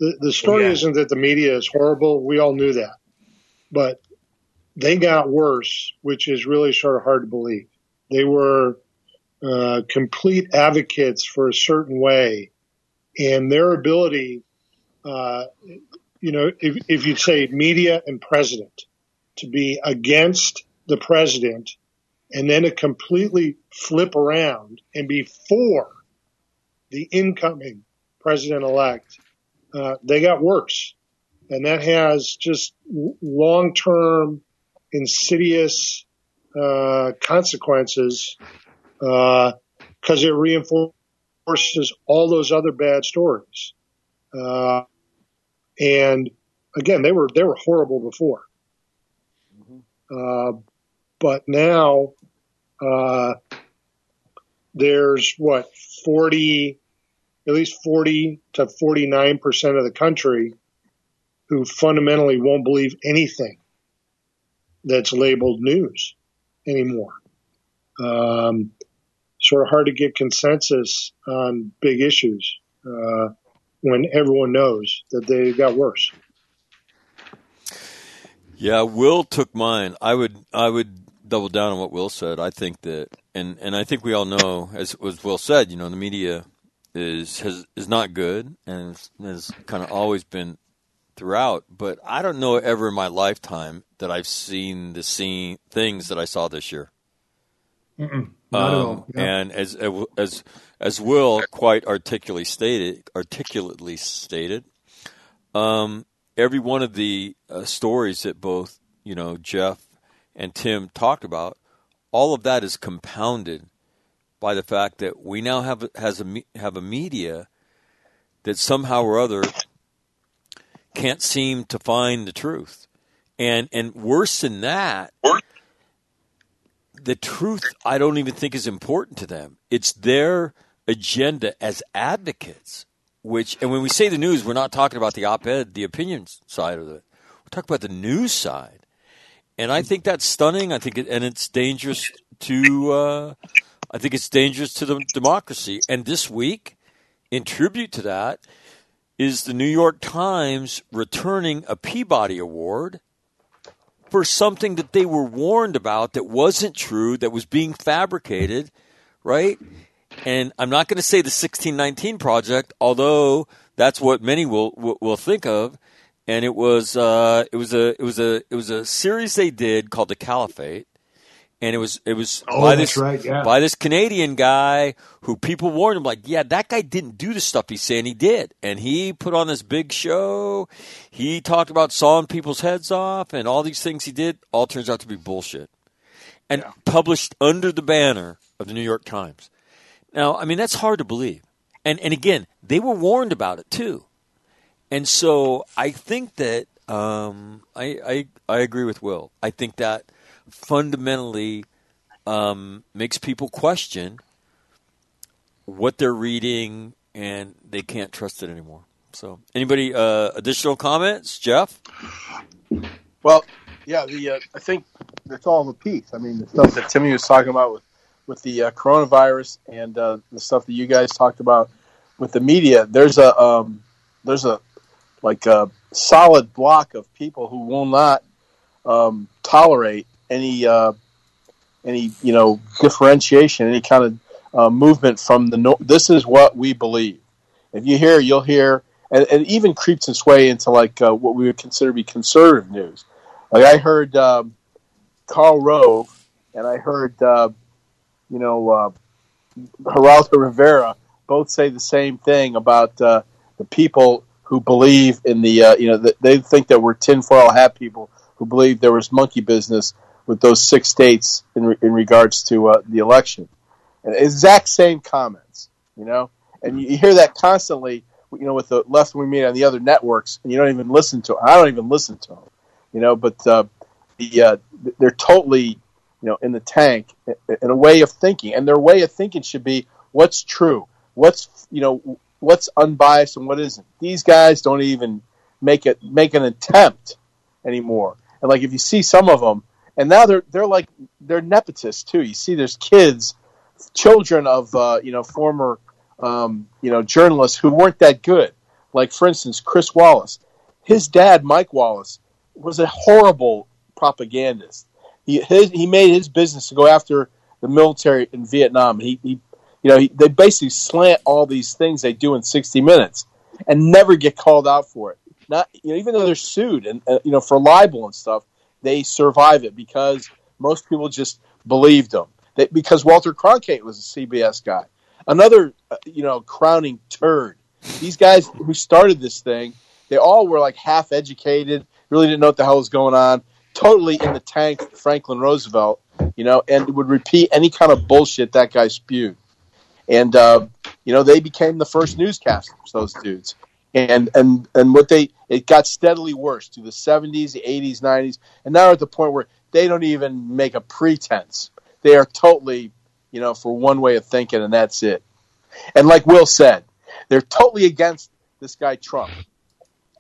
The, the story yeah. isn't that the media is horrible. We all knew that. But they got worse, which is really sort of hard to believe. They were uh, complete advocates for a certain way, and their ability, uh, you know, if, if you'd say media and president, to be against the president and then to completely flip around and before the incoming president elect, uh, they got worse. And that has just long term insidious uh, consequences because it reinforces all those other bad stories. Uh, and again, they were they were horrible before, uh, but now uh, there's what forty, at least forty to forty nine percent of the country who fundamentally won't believe anything that's labeled news anymore. Um, sort of hard to get consensus on big issues uh, when everyone knows that they got worse. Yeah, Will took mine. I would I would double down on what Will said. I think that and and I think we all know, as was well said, you know, the media is has is not good and has, kind of always been throughout. But I don't know ever in my lifetime that I've seen the scene things that I saw this year. Not at Um, all. Yeah. And as as as Will quite articulately stated, articulately stated, um, every one of the uh, stories that both you know Jeff and Tim talked about, all of that is compounded by the fact that we now have has a have a media that somehow or other can't seem to find the truth, and and worse than that, the truth I don't even think is important to them. It's their agenda as advocates, which and when we say the news, we're not talking about the op-ed, the opinion side of it. We're talking about the news side, and I think that's stunning. I think it, and it's dangerous to. Uh, I think it's dangerous to the democracy. And this week, in tribute to that, is the New York Times returning a Peabody Award for something that they were warned about that wasn't true, that was being fabricated, right? And I'm not going to say the 1619 project, although that's what many will will, will think of. And it was uh, it was a it was a it was a series they did called the Caliphate, and it was it was Oh, by this right, yeah. by this Canadian guy who people warned him like, yeah, that guy didn't do the stuff he's saying he did, and he put on this big show. He talked about sawing people's heads off and all these things he did. All turns out to be bullshit, and published under the banner of the New York Times. Now, I mean that's hard to believe, and and again, they were warned about it too, and so I think that um, I, I I agree with Will. I think that fundamentally um, makes people question what they're reading, and they can't trust it anymore. So, anybody uh, additional comments, Jeff? Well, yeah, the uh, I think it's all a piece. I mean, the stuff that Timmy was talking about with with the uh, coronavirus and uh, the stuff that you guys talked about with the media. There's a um, there's a like a solid block of people who will not um, tolerate any uh, any you know differentiation, any kind of uh, movement from the. No- this is what we believe. If you hear, you'll hear, and, and it even creeps its way into like uh, what we would consider to be conservative news. Like I heard um, Karl Rove, and I heard uh, you know uh, Geraldo Rivera both say the same thing about uh, the people who believe in the uh, you know that they think that we're tinfoil hat people who believe there was monkey business with those six states in re- in regards to uh, the election. And exact same comments, you know, and you, hear that constantly, you know, with the left wing media on the other networks, and you don't even listen to. 'em. I don't even listen to them, you know, but uh, the uh, they're totally, you know, in the tank in a way of thinking, and their way of thinking should be what's true, what's you know, what's unbiased and what isn't. These guys don't even make it make an attempt anymore. And like if you see some of them, and now they're they're like they're nepotists too. You see, there's kids, children of uh, you know former um, you know journalists who weren't that good. Like for instance, Chris Wallace, his dad Mike Wallace was a horrible propagandist. He his, he made his business to go after the military in Vietnam. He, he you know he, they basically slant all these things they do in 60 minutes and never get called out for it. Not you know even though they're sued and uh, you know for libel and stuff, they survive it because most people just believed them. They, because Walter Cronkite was a CBS guy, another uh, you know crowning turd. These guys who started this thing, they all were like half educated, really didn't know what the hell was going on, totally in the tank Franklin Roosevelt, you know, and would repeat any kind of bullshit that guy spewed. And uh, you know, they became the first newscasters, those dudes. And and and what they it got steadily worse through the seventies, the eighties, nineties, and now at the point where they don't even make a pretense. They are totally, you know, for one way of thinking, and that's it. And like Will said, they're totally against this guy Trump,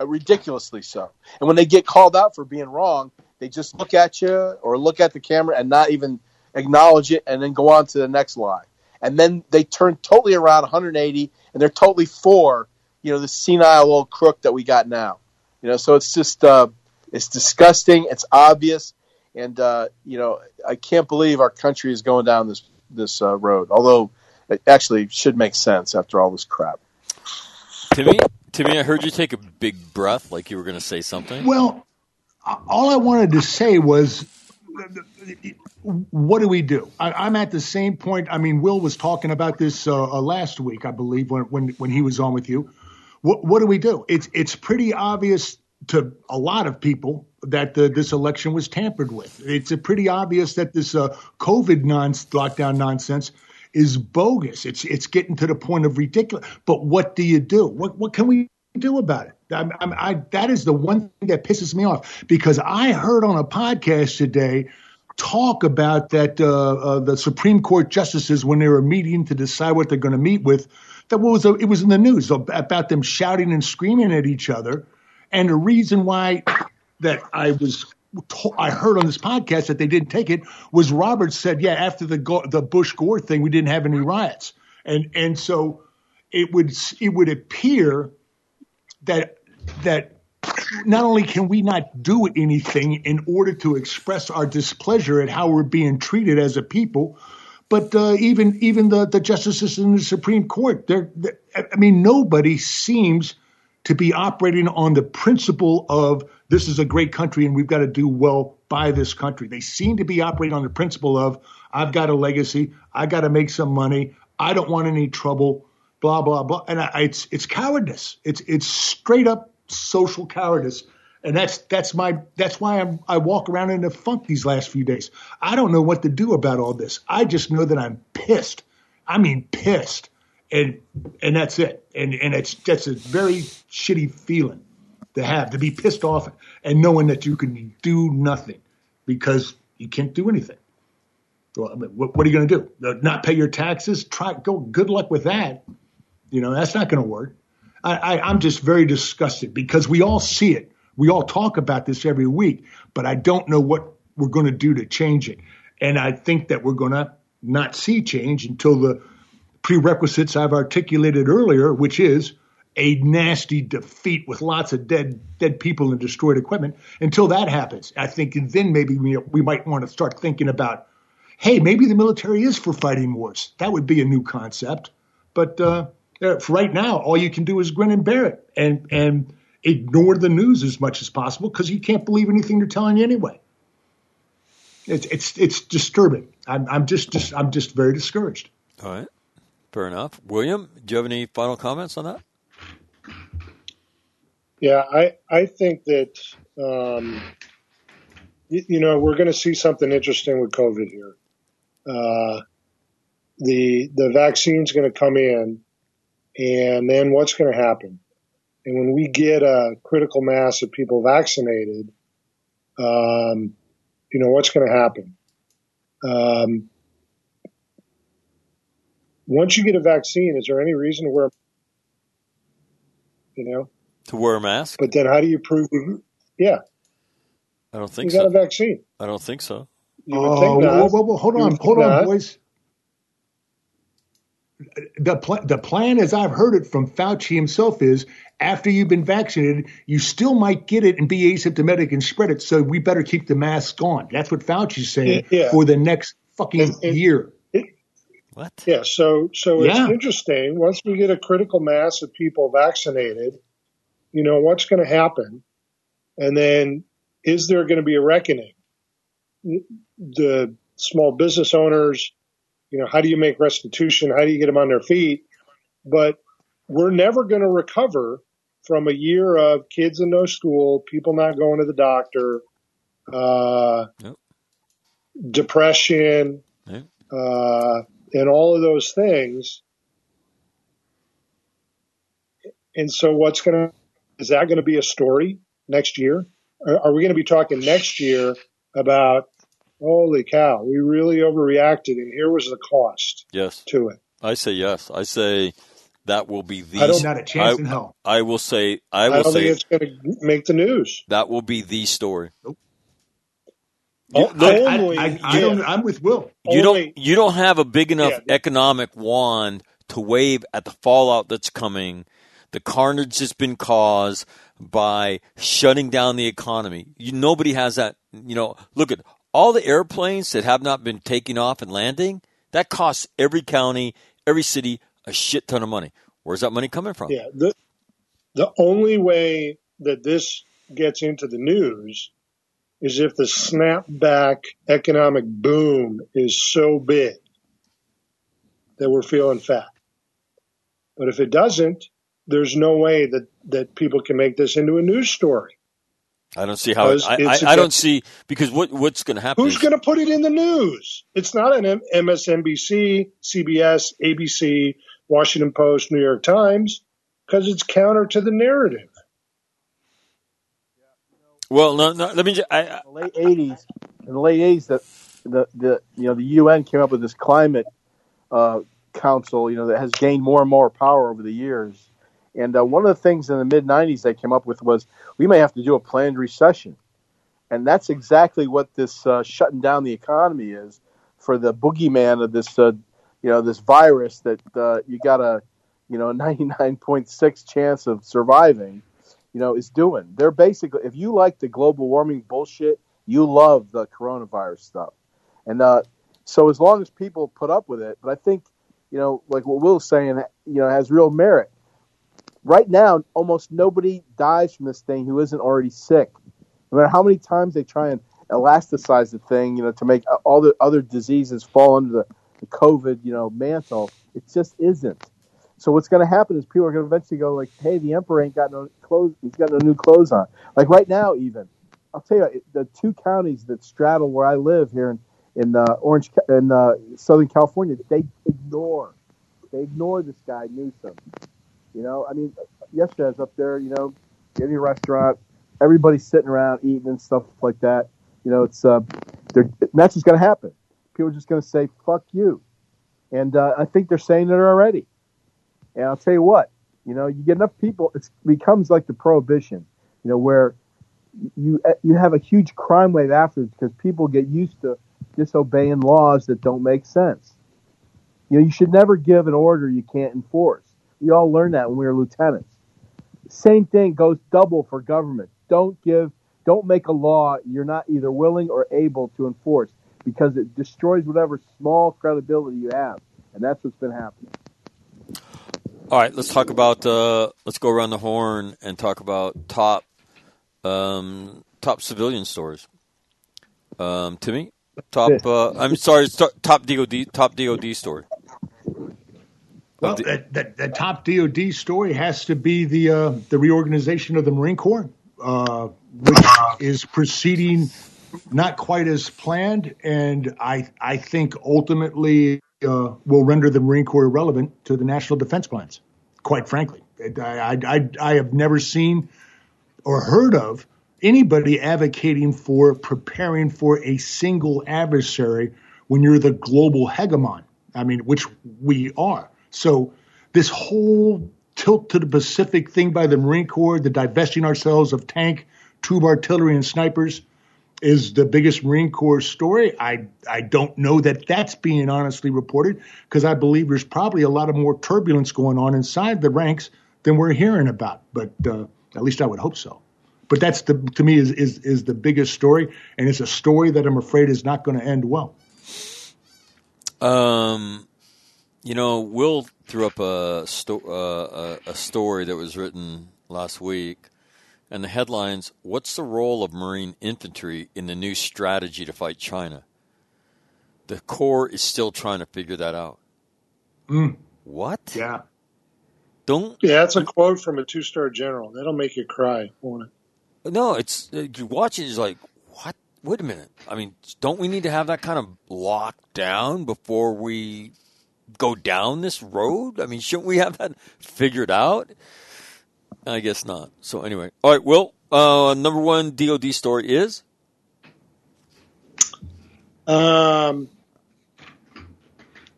uh, ridiculously so. And when they get called out for being wrong, they just look at you or look at the camera and not even acknowledge it, and then go on to the next lie. And then they turn totally around 180, and they're totally for, you know, the senile old crook that we got now. You know, so it's just uh, it's disgusting. It's obvious, and uh, you know, I can't believe our country is going down this this uh, road. Although it actually should make sense after all this crap. Timmy, Timmy, I heard you take a big breath, like you were going to say something. Well, all I wanted to say was, what do we do? I, I'm at the same point. I mean, Will was talking about this uh, uh, last week, I believe, when, when when he was on with you. What what do we do? It's it's pretty obvious to a lot of people that uh, this election was tampered with. It's pretty obvious that this uh, COVID non lockdown nonsense is bogus. It's it's getting to the point of ridiculous. But what do you do? What what can we do about it? I, I, I, that is the one thing that pisses me off because I heard on a podcast today talk about that uh, uh, the Supreme Court justices when they were meeting to decide what they're going to meet with. That was it was in the news about them shouting and screaming at each other, and the reason why that I was I heard on this podcast that they didn't take it was Roberts said, yeah, after the the Bush Gore thing, we didn't have any riots, and and so it would it would appear that that not only can we not do anything in order to express our displeasure at how we're being treated as a people, but uh, even even the, the justices in the Supreme Court, they're, they're, I mean, nobody seems to be operating on the principle of this is a great country and we've got to do well by this country. They seem to be operating on the principle of I've got a legacy, I got to make some money, I don't want any trouble, blah blah blah. And I, it's it's cowardice. It's it's straight up social cowardice. And that's that's my that's why I'm, I walk around in a funk these last few days. I don't know what to do about all this. I just know that I'm pissed. I mean pissed, and and that's it. And and it's that's a very shitty feeling to have to be pissed off and knowing that you can do nothing because you can't do anything. Well, I mean, what, what, are you going to do? Not pay your taxes? Try go. Good luck with that. You know that's not going to work. I, I, I'm just very disgusted because we all see it. We all talk about this every week, but I don't know what we're going to do to change it. And I think that we're going to not see change until the prerequisites I've articulated earlier, which is a nasty defeat with lots of dead dead people and destroyed equipment. Until that happens, I think then maybe we, we might want to start thinking about, hey, maybe the military is for fighting wars. That would be a new concept. But uh, right now, all you can do is grin and bear it and and ignore the news as much as possible because you can't believe anything they're telling you anyway. It's it's it's disturbing. I'm I'm just, just I'm just very discouraged. All right, fair enough. William, do you have any final comments on that? Yeah, I I think that um, you, you know we're going to see something interesting with COVID here. Uh, the the vaccine's going to come in and then what's going to happen? And when we get a critical mass of people vaccinated, um, you know, what's going to happen? Um, once you get a vaccine, is there any reason to wear, you know, to wear a mask? But then how do you prove? Yeah, I don't think you so. got a vaccine. I don't think so. You would Oh, think not. whoa, whoa, hold You on, hold on, not. boys. The pl- the plan, as I've heard it from Fauci himself, is after you've been vaccinated, you still might get it and be asymptomatic and spread it. So we better keep the mask on. That's what Fauci's saying Yeah. for the next fucking And- and- year. What? Yeah, so so it's Yeah. interesting. Once we get a critical mass of people vaccinated, you know what's going to happen, and then is there going to be a reckoning? The small business owners, you know, how do you make restitution? How do you get them on their feet? But we're never going to recover from a year of kids in no school, people not going to the doctor, uh, Yep. depression, Yep. uh, and all of those things. And so, what's going to is that going to be a story next year? Are, are we going to be talking next year about holy cow, we really overreacted, and here was the cost Yes, to it? I say yes. I say that will be the. I don't- Not a chance I- in hell. I will say. I I, will don't say think it's going to make the news. that will be the story. You- I- look, I, Only I, I if- don't, I'm with Will. you Only- don't you don't have a big enough Yeah. economic wand to wave at the fallout that's coming the carnage that's been caused by shutting down the economy you nobody has that you know look at all the airplanes that have not been taking off and landing That costs every county, every city a shit ton of money. Where's that money coming from? Yeah. The, the only way that this gets into the news is if the snapback economic boom is so big that we're feeling fat. But if it doesn't, there's no way that, that people can make this into a news story. I don't see how. It, Because I, it's I, I a- don't see because what what's going to happen? Who's going to put it in the news? It's not an M- MSNBC, CBS, ABC, Washington Post, New York Times, because it's counter to the narrative. Well, no, no. Let me. Just, I, I, the late '80s, in the late '80s, the the the you know the UN came up with this climate uh, council, you know, that has gained more and more power over the years. And uh, one of the things in the mid '90s they came up with was we may have to do a planned recession, and that's exactly what this uh, shutting down the economy is for the boogeyman of this, uh, you know, this virus that uh, you got a, you know, *laughs* 99.6 chance of surviving you know, is doing. They're basically, if you like the global warming bullshit, you love the coronavirus stuff. And uh, so as long as people put up with it, but I think, you know, like what Will's saying, you know, has real merit. Right now, almost nobody dies from this thing who isn't already sick. No matter how many times they try and elasticize the thing, you know, to make all the other diseases fall under the, the COVID, you know, mantle, it just isn't. So what's going to happen is people are going to eventually go like, "Hey, the emperor ain't got no clothes. He's got no new clothes on." Like right now, even I'll tell you, the two counties that straddle where I live here in in uh, Orange in uh, Southern California, they ignore they ignore this guy Newsom. You know, I mean, yesterday I was up there. You know, in restaurant, everybody's sitting around eating and stuff like that. You know, it's uh, that's just going to happen. People are just going to say "fuck you," and uh, I think they're saying it already. And I'll tell you what, you know, you get enough people, it becomes like the prohibition, you know, where you you have a huge crime wave afterwards because people get used to disobeying laws that don't make sense. You know, you should never give an order you can't enforce. We all learned that when we were lieutenants. Same thing goes double for government. Don't give, don't make a law you're not either willing or able to enforce because it destroys whatever small credibility you have, and that's what's been happening. all right, let's talk about. Uh, let's go around the horn and talk about top um, top civilian stories. Um, Timmy, top. Uh, I'm sorry, top DoD top DoD story. Well, the- that, that, that top DoD story has to be the uh, the reorganization of the Marine Corps, uh, which is proceeding not quite as planned, and I I think ultimately uh, will render the Marine Corps irrelevant to the national defense plans. Quite frankly, I I, I, I have never seen or heard of anybody advocating for preparing for a single adversary when you're the global hegemon. I mean, which we are. So this whole tilt to the Pacific thing by the Marine Corps, the divesting ourselves of tank, tube artillery, and snipers is the biggest Marine Corps story. I I don't know that that's being honestly reported because I believe there's probably a lot of more turbulence going on inside the ranks than we're hearing about. But uh, at least I would hope so. But that's the to me is is is the biggest story, and it's a story that I'm afraid is not going to end well. Um, you know, Will threw up a, sto- uh, a a story that was written last week, and the headlines: "What's the role of Marine infantry in the new strategy to fight China?" The Corps is still trying to figure that out. Mm. What? Yeah. Don't Yeah, that's a quote from a two star general. That'll make you cry, won't it? no. It's uh, you watch it. It's like what? Wait a minute. I mean, don't we need to have that kind of locked down before we go down this road? I mean, shouldn't we have that figured out? I guess not. So anyway, all right. Well, uh, number one DoD story is Um,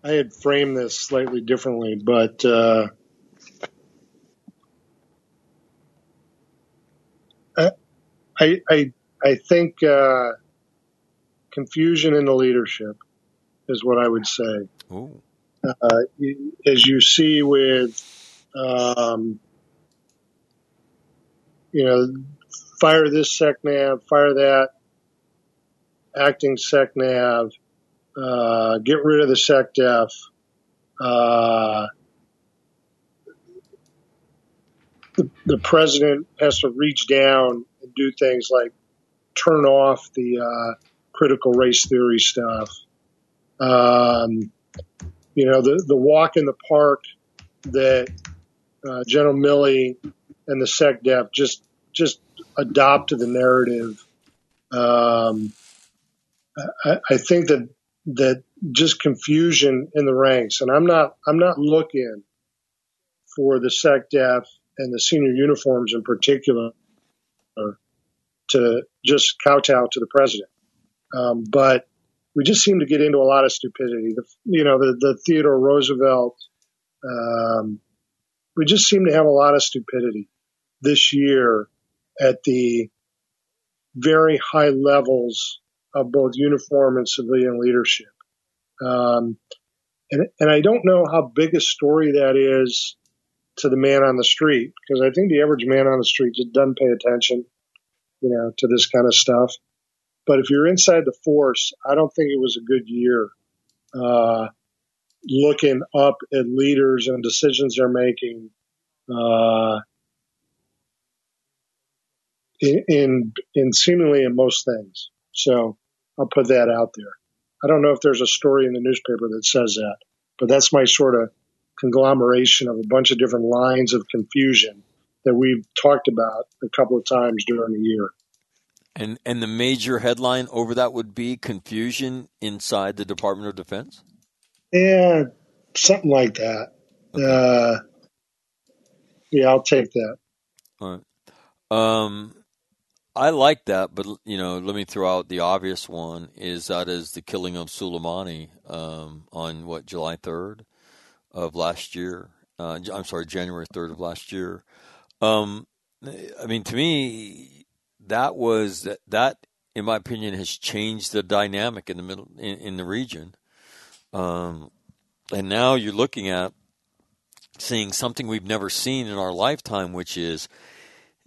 I had framed this slightly differently, but uh, I, I, I, think uh, confusion in the leadership is what I would say. Ooh. Uh, as you see with, um, you know, fire this SecNav, fire that acting SecNav, uh, get rid of the SecDef. Uh, the, the president has to reach down and do things like turn off the uh, critical race theory stuff. Um, you know, the, the walk in the park that uh, General Milley and the SecDef just just adopted the narrative. Um, I, I think that that just confusion in the ranks, and I'm not I'm not looking for the SecDef and the senior uniforms in particular to just kowtow to the president. Um, but we just seem to get into a lot of stupidity. The, you know, the, the Theodore Roosevelt, um, we just seem to have a lot of stupidity this year at the very high levels of both uniform and civilian leadership. Um, and, and I don't know how big a story that is to the man on the street because I think the average man on the street just doesn't pay attention, you know, to this kind of stuff. But if you're inside the force, I don't think it was a good year. Uh, looking up at leaders and decisions they're making, uh, in, in, in seemingly in most things. So I'll put that out there. I don't know if there's a story in the newspaper that says that, but that's my sort of conglomeration of a bunch of different lines of confusion that we've talked about a couple of times during the year. And and the major headline over that would be confusion inside the Department of Defense. Yeah, something like that. Uh, yeah, I'll take that. All right. Um, I like that, but you know, let me throw out the obvious one: is that is the killing of Soleimani um, on what July third of last year. Uh, I'm sorry, January third of last year. Um, I mean, to me, that was that. That, in my opinion, has changed the dynamic in the middle in, in the region. Um, and now you're looking at seeing something we've never seen in our lifetime, which is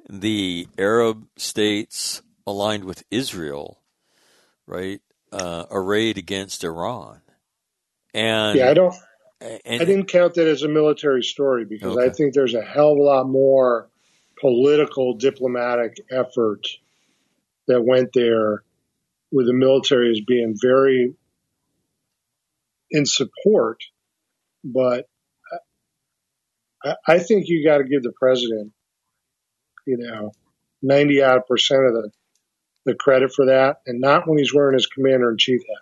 the Arab states aligned with Israel, right, uh, arrayed against Iran. And Yeah, I don't. and, I didn't count that as a military story because I think there's a hell of a lot more political diplomatic effort that went there with the military as being very in support. But I, I think you got to give the president, you know, 90 odd percent of the, the credit for that and not when he's wearing his commander in chief hat.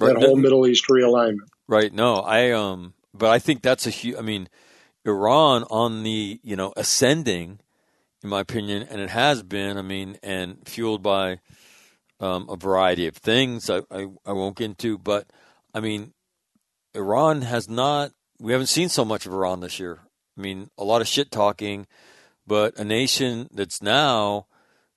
Right, That whole no- Middle East realignment. Right. No, I um, but I think that's a huge. I mean, Iran on the you know ascending, in my opinion, and it has been. I mean, and fueled by um, a variety of things I, I I won't get into, but I mean, Iran has not. We haven't seen so much of Iran this year. I mean, a lot of shit talking, but a nation that's now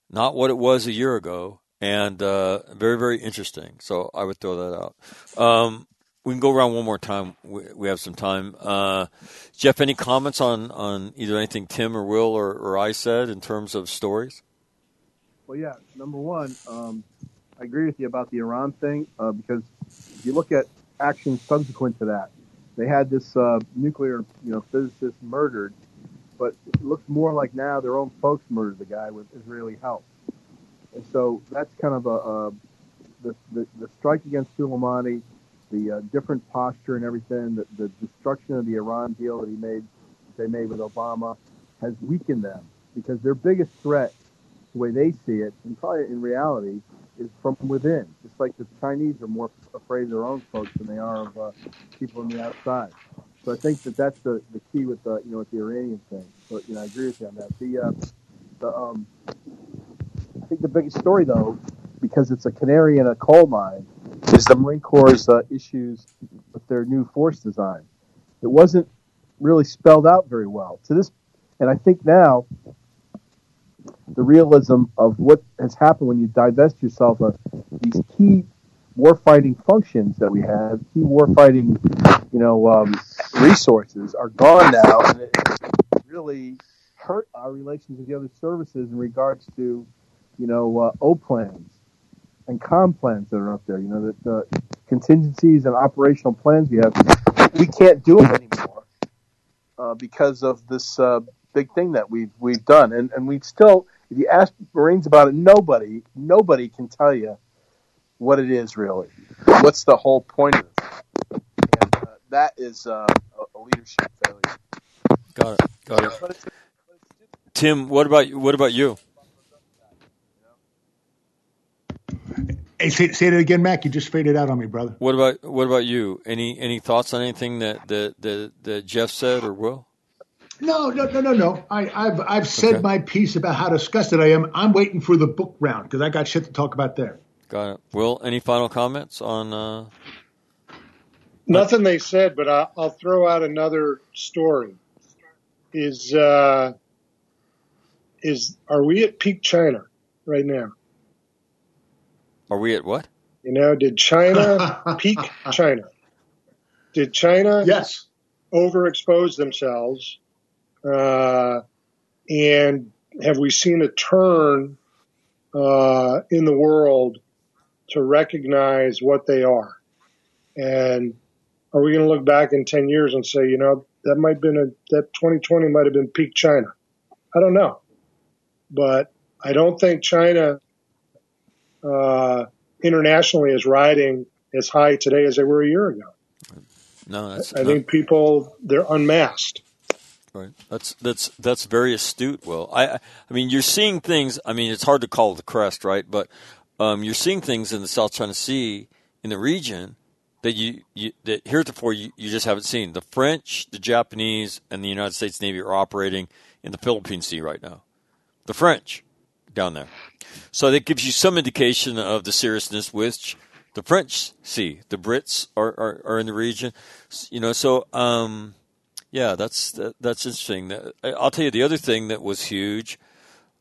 not what it was a year ago, and uh, very very interesting. So I would throw that out. Um, we can go around one more time. We, we have some time. Uh, Jeff, any comments on, on either anything Tim or Will or, or I said in terms of stories? Well, yeah. Number one, um, I agree with you about the Iran thing uh, because if you look at actions subsequent to that, they had this uh, nuclear, you know, physicist murdered, but it looks more like now their own folks murdered the guy with Israeli help, and so that's kind of a, a the, the the strike against Soleimani, the uh, different posture and everything, the, the destruction of the Iran deal that he made, they made with Obama, has weakened them because their biggest threat the way they see it, and probably in reality, is from within. Just like the Chinese are more afraid of their own folks than they are of uh, people on the outside. So I think that that's the, the key with the you know with the Iranian thing. So you know I agree with you on that. The uh, the um, I think the biggest story though, because it's a canary in a coal mine, is the Marine Corps' uh, issues with their new force design. It wasn't really spelled out very well to this, and I think now the realism of what has happened when you divest yourself of these key warfighting functions that we have, key warfighting, you know, um, resources are gone now, and it really hurt our relations with the other services in regards to, you know, uh, O plans. And com plans that are up there. You know, the, the contingencies and operational plans we have, we can't do them anymore uh, because of this uh, big thing that we've we've done. And and we still, if you ask Marines about it, nobody nobody can tell you what it is really. What's the whole point of this? And uh, that is uh, a, a leadership failure. Got it. Got it. Tim, what about what about you? Hey, say, say that again, Mac. You just faded out on me, brother. What about what about you? Any any thoughts on anything that that that, that Jeff said or Will? No, no, no, no, no. I, I've I've said Okay. my piece about how disgusted I am. I'm waiting for the book round because I got shit to talk about there. Got it. Will, any final comments on? Uh, Nothing they said, but I, I'll throw out another story. Is uh, is are we at peak China right now? Are we at what? You know, did China *laughs* peak China? Did China Yes. overexpose themselves? Uh, and have we seen a turn uh, in the world to recognize what they are? And are we going to look back in 10 years and say, you know, that might have been a, that 2020 might have been peak China? I don't know. But I don't think China uh, internationally is riding as high today as they were a year ago. No, that's I think people, they're unmasked. right. That's that's that's very astute. Will I? I I mean, you're seeing things. I mean, it's hard to call the crest, right? But um, you're seeing things in the South China Sea in the region that you, you that heretofore you, you just haven't seen. The French, the Japanese, and the United States Navy are operating in the Philippine Sea right now. The French down there. So that gives you some indication of the seriousness which the French see. The Brits are, are, are in the region. You know, so um, yeah, that's that, that's interesting. I'll tell you the other thing that was huge,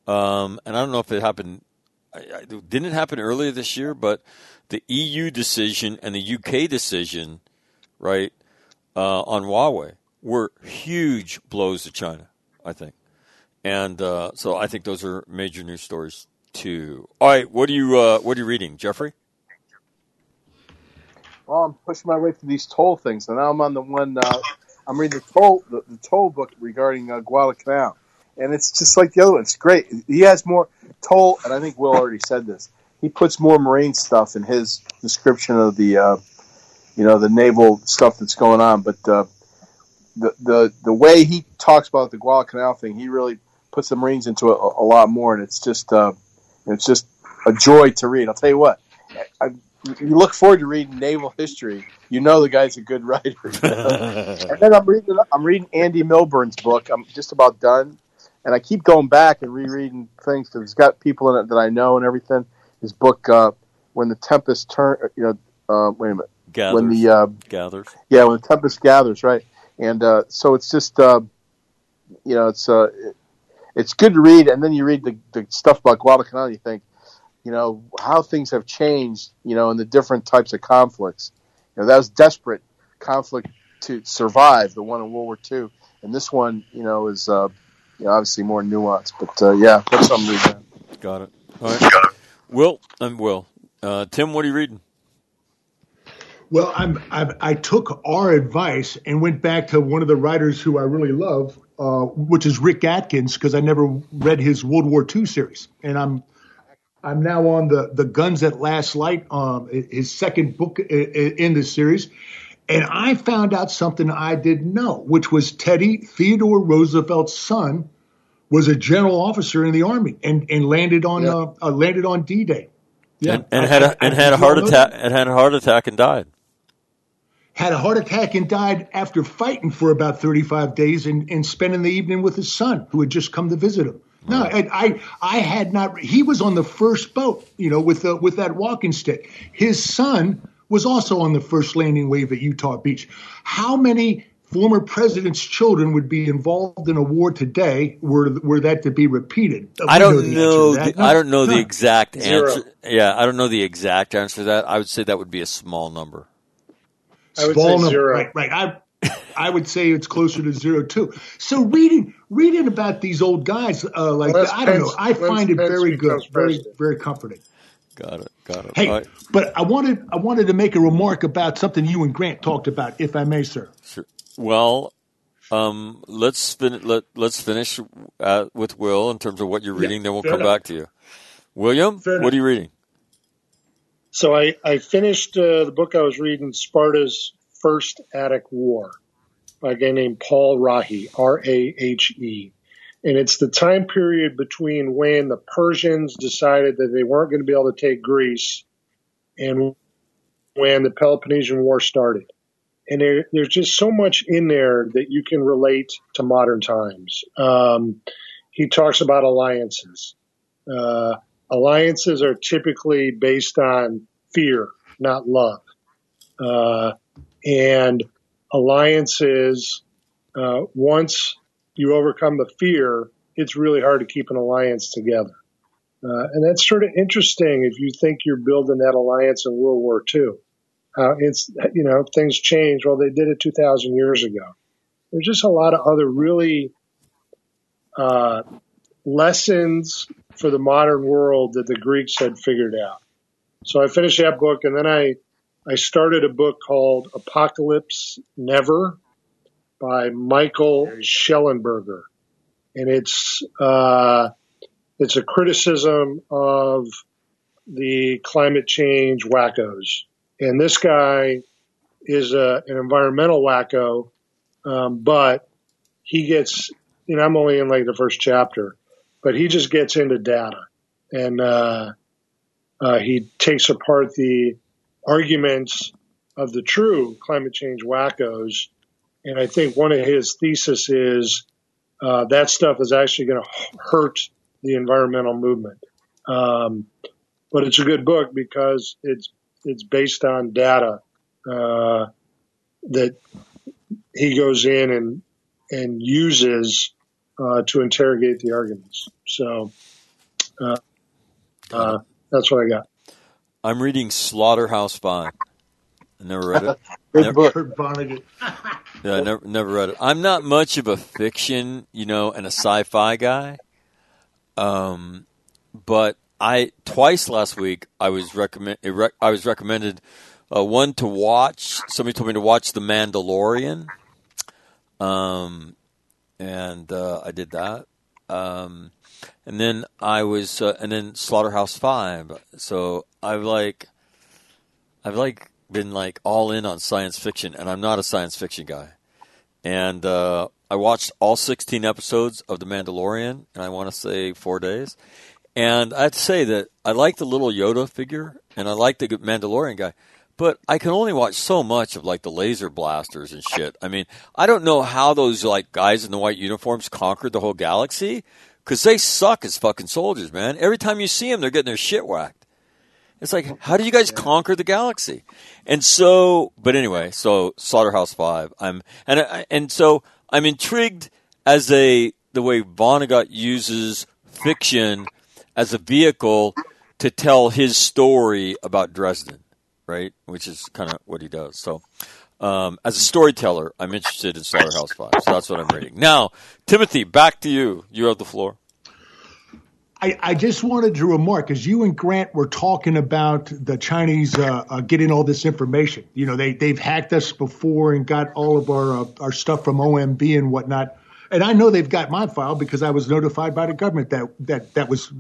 um, and I don't know if it happened. I, I, didn't it happen earlier this year? But the EU decision and the UK decision, right, uh, on Huawei were huge blows to China. I think. And uh, so I think those are major news stories too. All right, what are you uh, what are you reading, Jeffrey? Well, I'm pushing my way through these Toll things, and now I'm on the one. Uh, I'm reading the Toll the, the Toll book regarding uh, Guadalcanal, and it's just like the other one. It's great. He has more Toll, and I think Will already said this. He puts more marine stuff in his description of the, uh, you know, the naval stuff that's going on. But uh, the the the way he talks about the Guadalcanal thing, he really puts some Marines into a, a lot more, and it's just uh, it's just a joy to read. I'll tell you what. I, you look forward to reading naval history. You know the guy's a good writer. *laughs* and then I'm reading I'm reading Andy Milburn's book. I'm just about done, and I keep going back and rereading things because it's got people in it that I know and everything. His book, uh, when the tempest turn, you know, uh, wait a minute, Gathers, when the uh, gathers. yeah, when the tempest gathers, right? And uh, so it's just, uh, you know, it's uh, it- it's good to read, and then you read the, the stuff about Guadalcanal, and you think, you know, how things have changed, you know, in the different types of conflicts. You know, that was desperate conflict to survive, the one in World War II, and this one, you know, is uh, you know, obviously more nuanced. But uh, yeah, that's something to read. Got it. All right. Got it. Will, I'm Will. Uh, Tim, what are you reading? Well, I'm, I've, I took our advice and went back to one of the writers who I really love, uh, which is Rick Atkins, because I never read his World War II series, and I'm I'm now on the the Guns at Last Light, um, his second book i- i- in this series, and I found out something I didn't know, which was Teddy Theodore Roosevelt's son was a general officer in the army and, and landed on Yeah. uh, uh, landed on D Day. and, and had a and had a heart attack and had a heart attack and died. Had a heart attack and died after fighting for about 35 days and, and spending the evening with his son who had just come to visit him. No, I, I I had not. He was on the first boat, you know, with the, with that walking stick. His son was also on the first landing wave at Utah Beach. How many former presidents' children would be involved in a war today were were that to be repeated? I don't the know. to that. The, I don't know the exact Zero. answer. Yeah, I don't know the exact answer to that. I would say that would be a small number. I would Small say zero. Right, right. I I would say it's closer to zero too. So reading reading about these old guys uh, like Unless I don't Pence- know. I unless find it Pence very good, becomes very president. very comforting. Got it. Got it. Hey, All right. but I wanted I wanted to make a remark about something you and Grant talked about, if I may, sir. Sure. Well, um, let's fin- let let's finish uh, with Will in terms of what you're reading. then we'll come enough. back to you. William, Fair what enough. are you reading? So I, I finished uh, the book I was reading, Sparta's First Attic War, by a guy named Paul Rahe, R A H E. And it's the time period between when the Persians decided that they weren't going to be able to take Greece and when the Peloponnesian War started. And there, there's just so much in there that you can relate to modern times. Um, he talks about alliances. Uh, alliances are typically based on fear, not love. Uh, and alliances, uh, once you overcome the fear, it's really hard to keep an alliance together. Uh, and that's sort of interesting if you think you're building that alliance in World War II. Uh, it's, you know, things change. Well, they did it 2,000 years ago. There's just a lot of other really uh, lessons for the modern world that the Greeks had figured out. So I finished that book, and then I I started a book called Apocalypse Never by Michael Shellenberger, and it's uh, it's a criticism of the climate change wackos. And this guy is a, an environmental wacko, um, but he gets you know I'm only in like the first chapter, but he just gets into data and uh, uh, he takes apart the arguments of the true climate change wackos. And I think one of his thesis is uh, that stuff is actually going to hurt the environmental movement. Um, but it's a good book because it's it's based on data uh, that he goes in and and uses uh, to interrogate the arguments. So uh, uh, that's what I got. I'm reading Slaughterhouse Five. I never read it. *laughs* Good Never- book. Kurt Vonnegut. Yeah, I never never read it. I'm not much of a fiction, you know, and a sci-fi guy. Um, but I twice last week I was recommend I was recommended uh, one to watch. Somebody told me to watch The Mandalorian. Um, and uh, I did that. Um, and then I was uh, and then Slaughterhouse Five. So I've like I've like been like all in on science fiction, and I'm not a science fiction guy. And uh, I watched all 16 episodes of The Mandalorian, and I want to say four days. And I have to say that I like the little Yoda figure, and I like the Mandalorian guy, but I can only watch so much of like the laser blasters and shit. I mean, I don't know how those like guys in the white uniforms conquered the whole galaxy because they suck as fucking soldiers, man. Every time you see them, they're getting their shit whacked. It's like, how do you guys conquer the galaxy? And so, but anyway, so Slaughterhouse Five. I'm and I, and so I'm intrigued as a the way Vonnegut uses fiction as a vehicle to tell his story about Dresden, right? Which is kind of what he does. So, um, as a storyteller, I'm interested in Slaughterhouse Five. So that's what I'm reading. Now, Timothy, back to you. You have the floor. I, I just wanted to remark, as you and Grant were talking about the Chinese uh, uh, getting all this information. You know, they they've hacked us before and got all of our uh, our stuff from OMB and whatnot. And I know they've got my file because I was notified by the government that that that was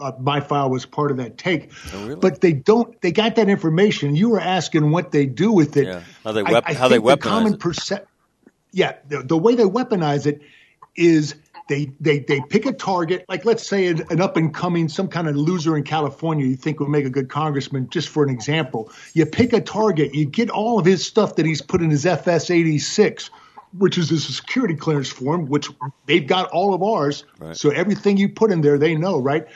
uh, my file was part of that take. Oh, really? But they don't. They got that information. You were asking what they do with it. Yeah, how they I- wep- I how they think the common it. perce- yeah, the, the way they weaponize it is they they they pick a target, like let's say an, an up and coming, some kind of loser in California you think would make a good congressman, just for an example. You pick a target, you get all of his stuff that he's put in his FS eighty six, which is his security clearance form, which they've got all of ours. Right. So everything you put in there, they know, right?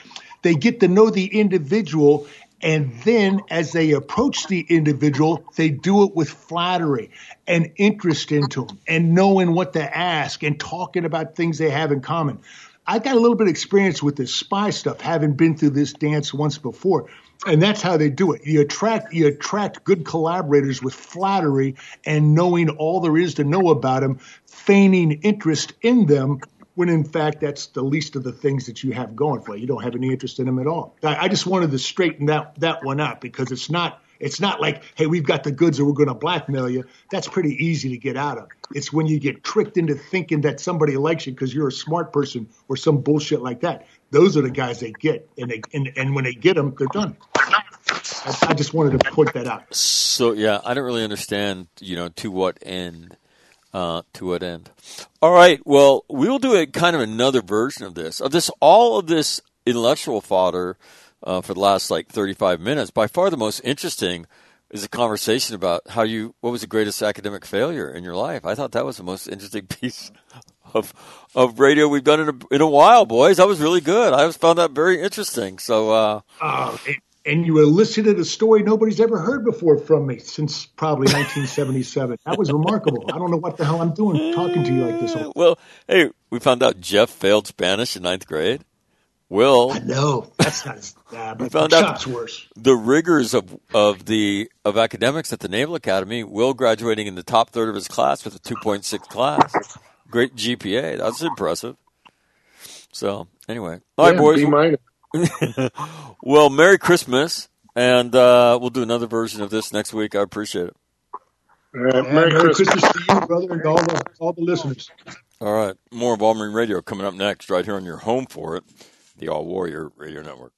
They get to know the individual and then as they approach the individual, they do it with flattery and interest into them and knowing what to ask and talking about things they have in common. I got a little bit of experience with this spy stuff, having been through this dance once before. And that's how they do it. You attract you attract good collaborators with flattery and knowing all there is to know about them, feigning interest in them when in fact that's the least of the things that you have going for you. You don't have any interest in them at all. I, I just wanted to straighten that that one out because it's not it's not like hey we've got the goods and we're going to blackmail you. That's pretty easy to get out of. It's when you get tricked into thinking that somebody likes you because you're a smart person or some bullshit like that. Those are the guys they get, and they and, and when they get them, they're done. I, I just wanted to point that out. So yeah, I don't really understand. You know, to what end? Uh, to what end? All right. Well, we'll do a kind of another version of this. Of this, all of this intellectual fodder uh, for the last like thirty-five minutes. By far, the most interesting is a conversation about how you. What was the greatest academic failure in your life? I thought that was the most interesting *laughs* piece of of radio we've done in a, in a while, boys. That was really good. I found that very interesting. So. Uh, and, and you elicited a story nobody's ever heard before from me since probably *laughs* 1977. That was remarkable. I don't know what the hell I'm doing talking to you like this. all- *laughs* Well, hey, we found out Jeff failed Spanish in ninth grade. Will I No, that's not as bad, but found the out- chop's worse. the rigors of of the of academics at the Naval Academy. Will graduating in the top third of his class with a two point six class, great GPA. That's impressive. So anyway, all right, Yeah, boys. B minus. *laughs* Well, Merry Christmas, and uh, we'll do another version of this next week. I appreciate it. All right, Merry Merry Christmas. Christmas to you, brother, and all the all the listeners. All right, more of All Marine Radio coming up next, right here on your home for it, the All Warrior Radio Network.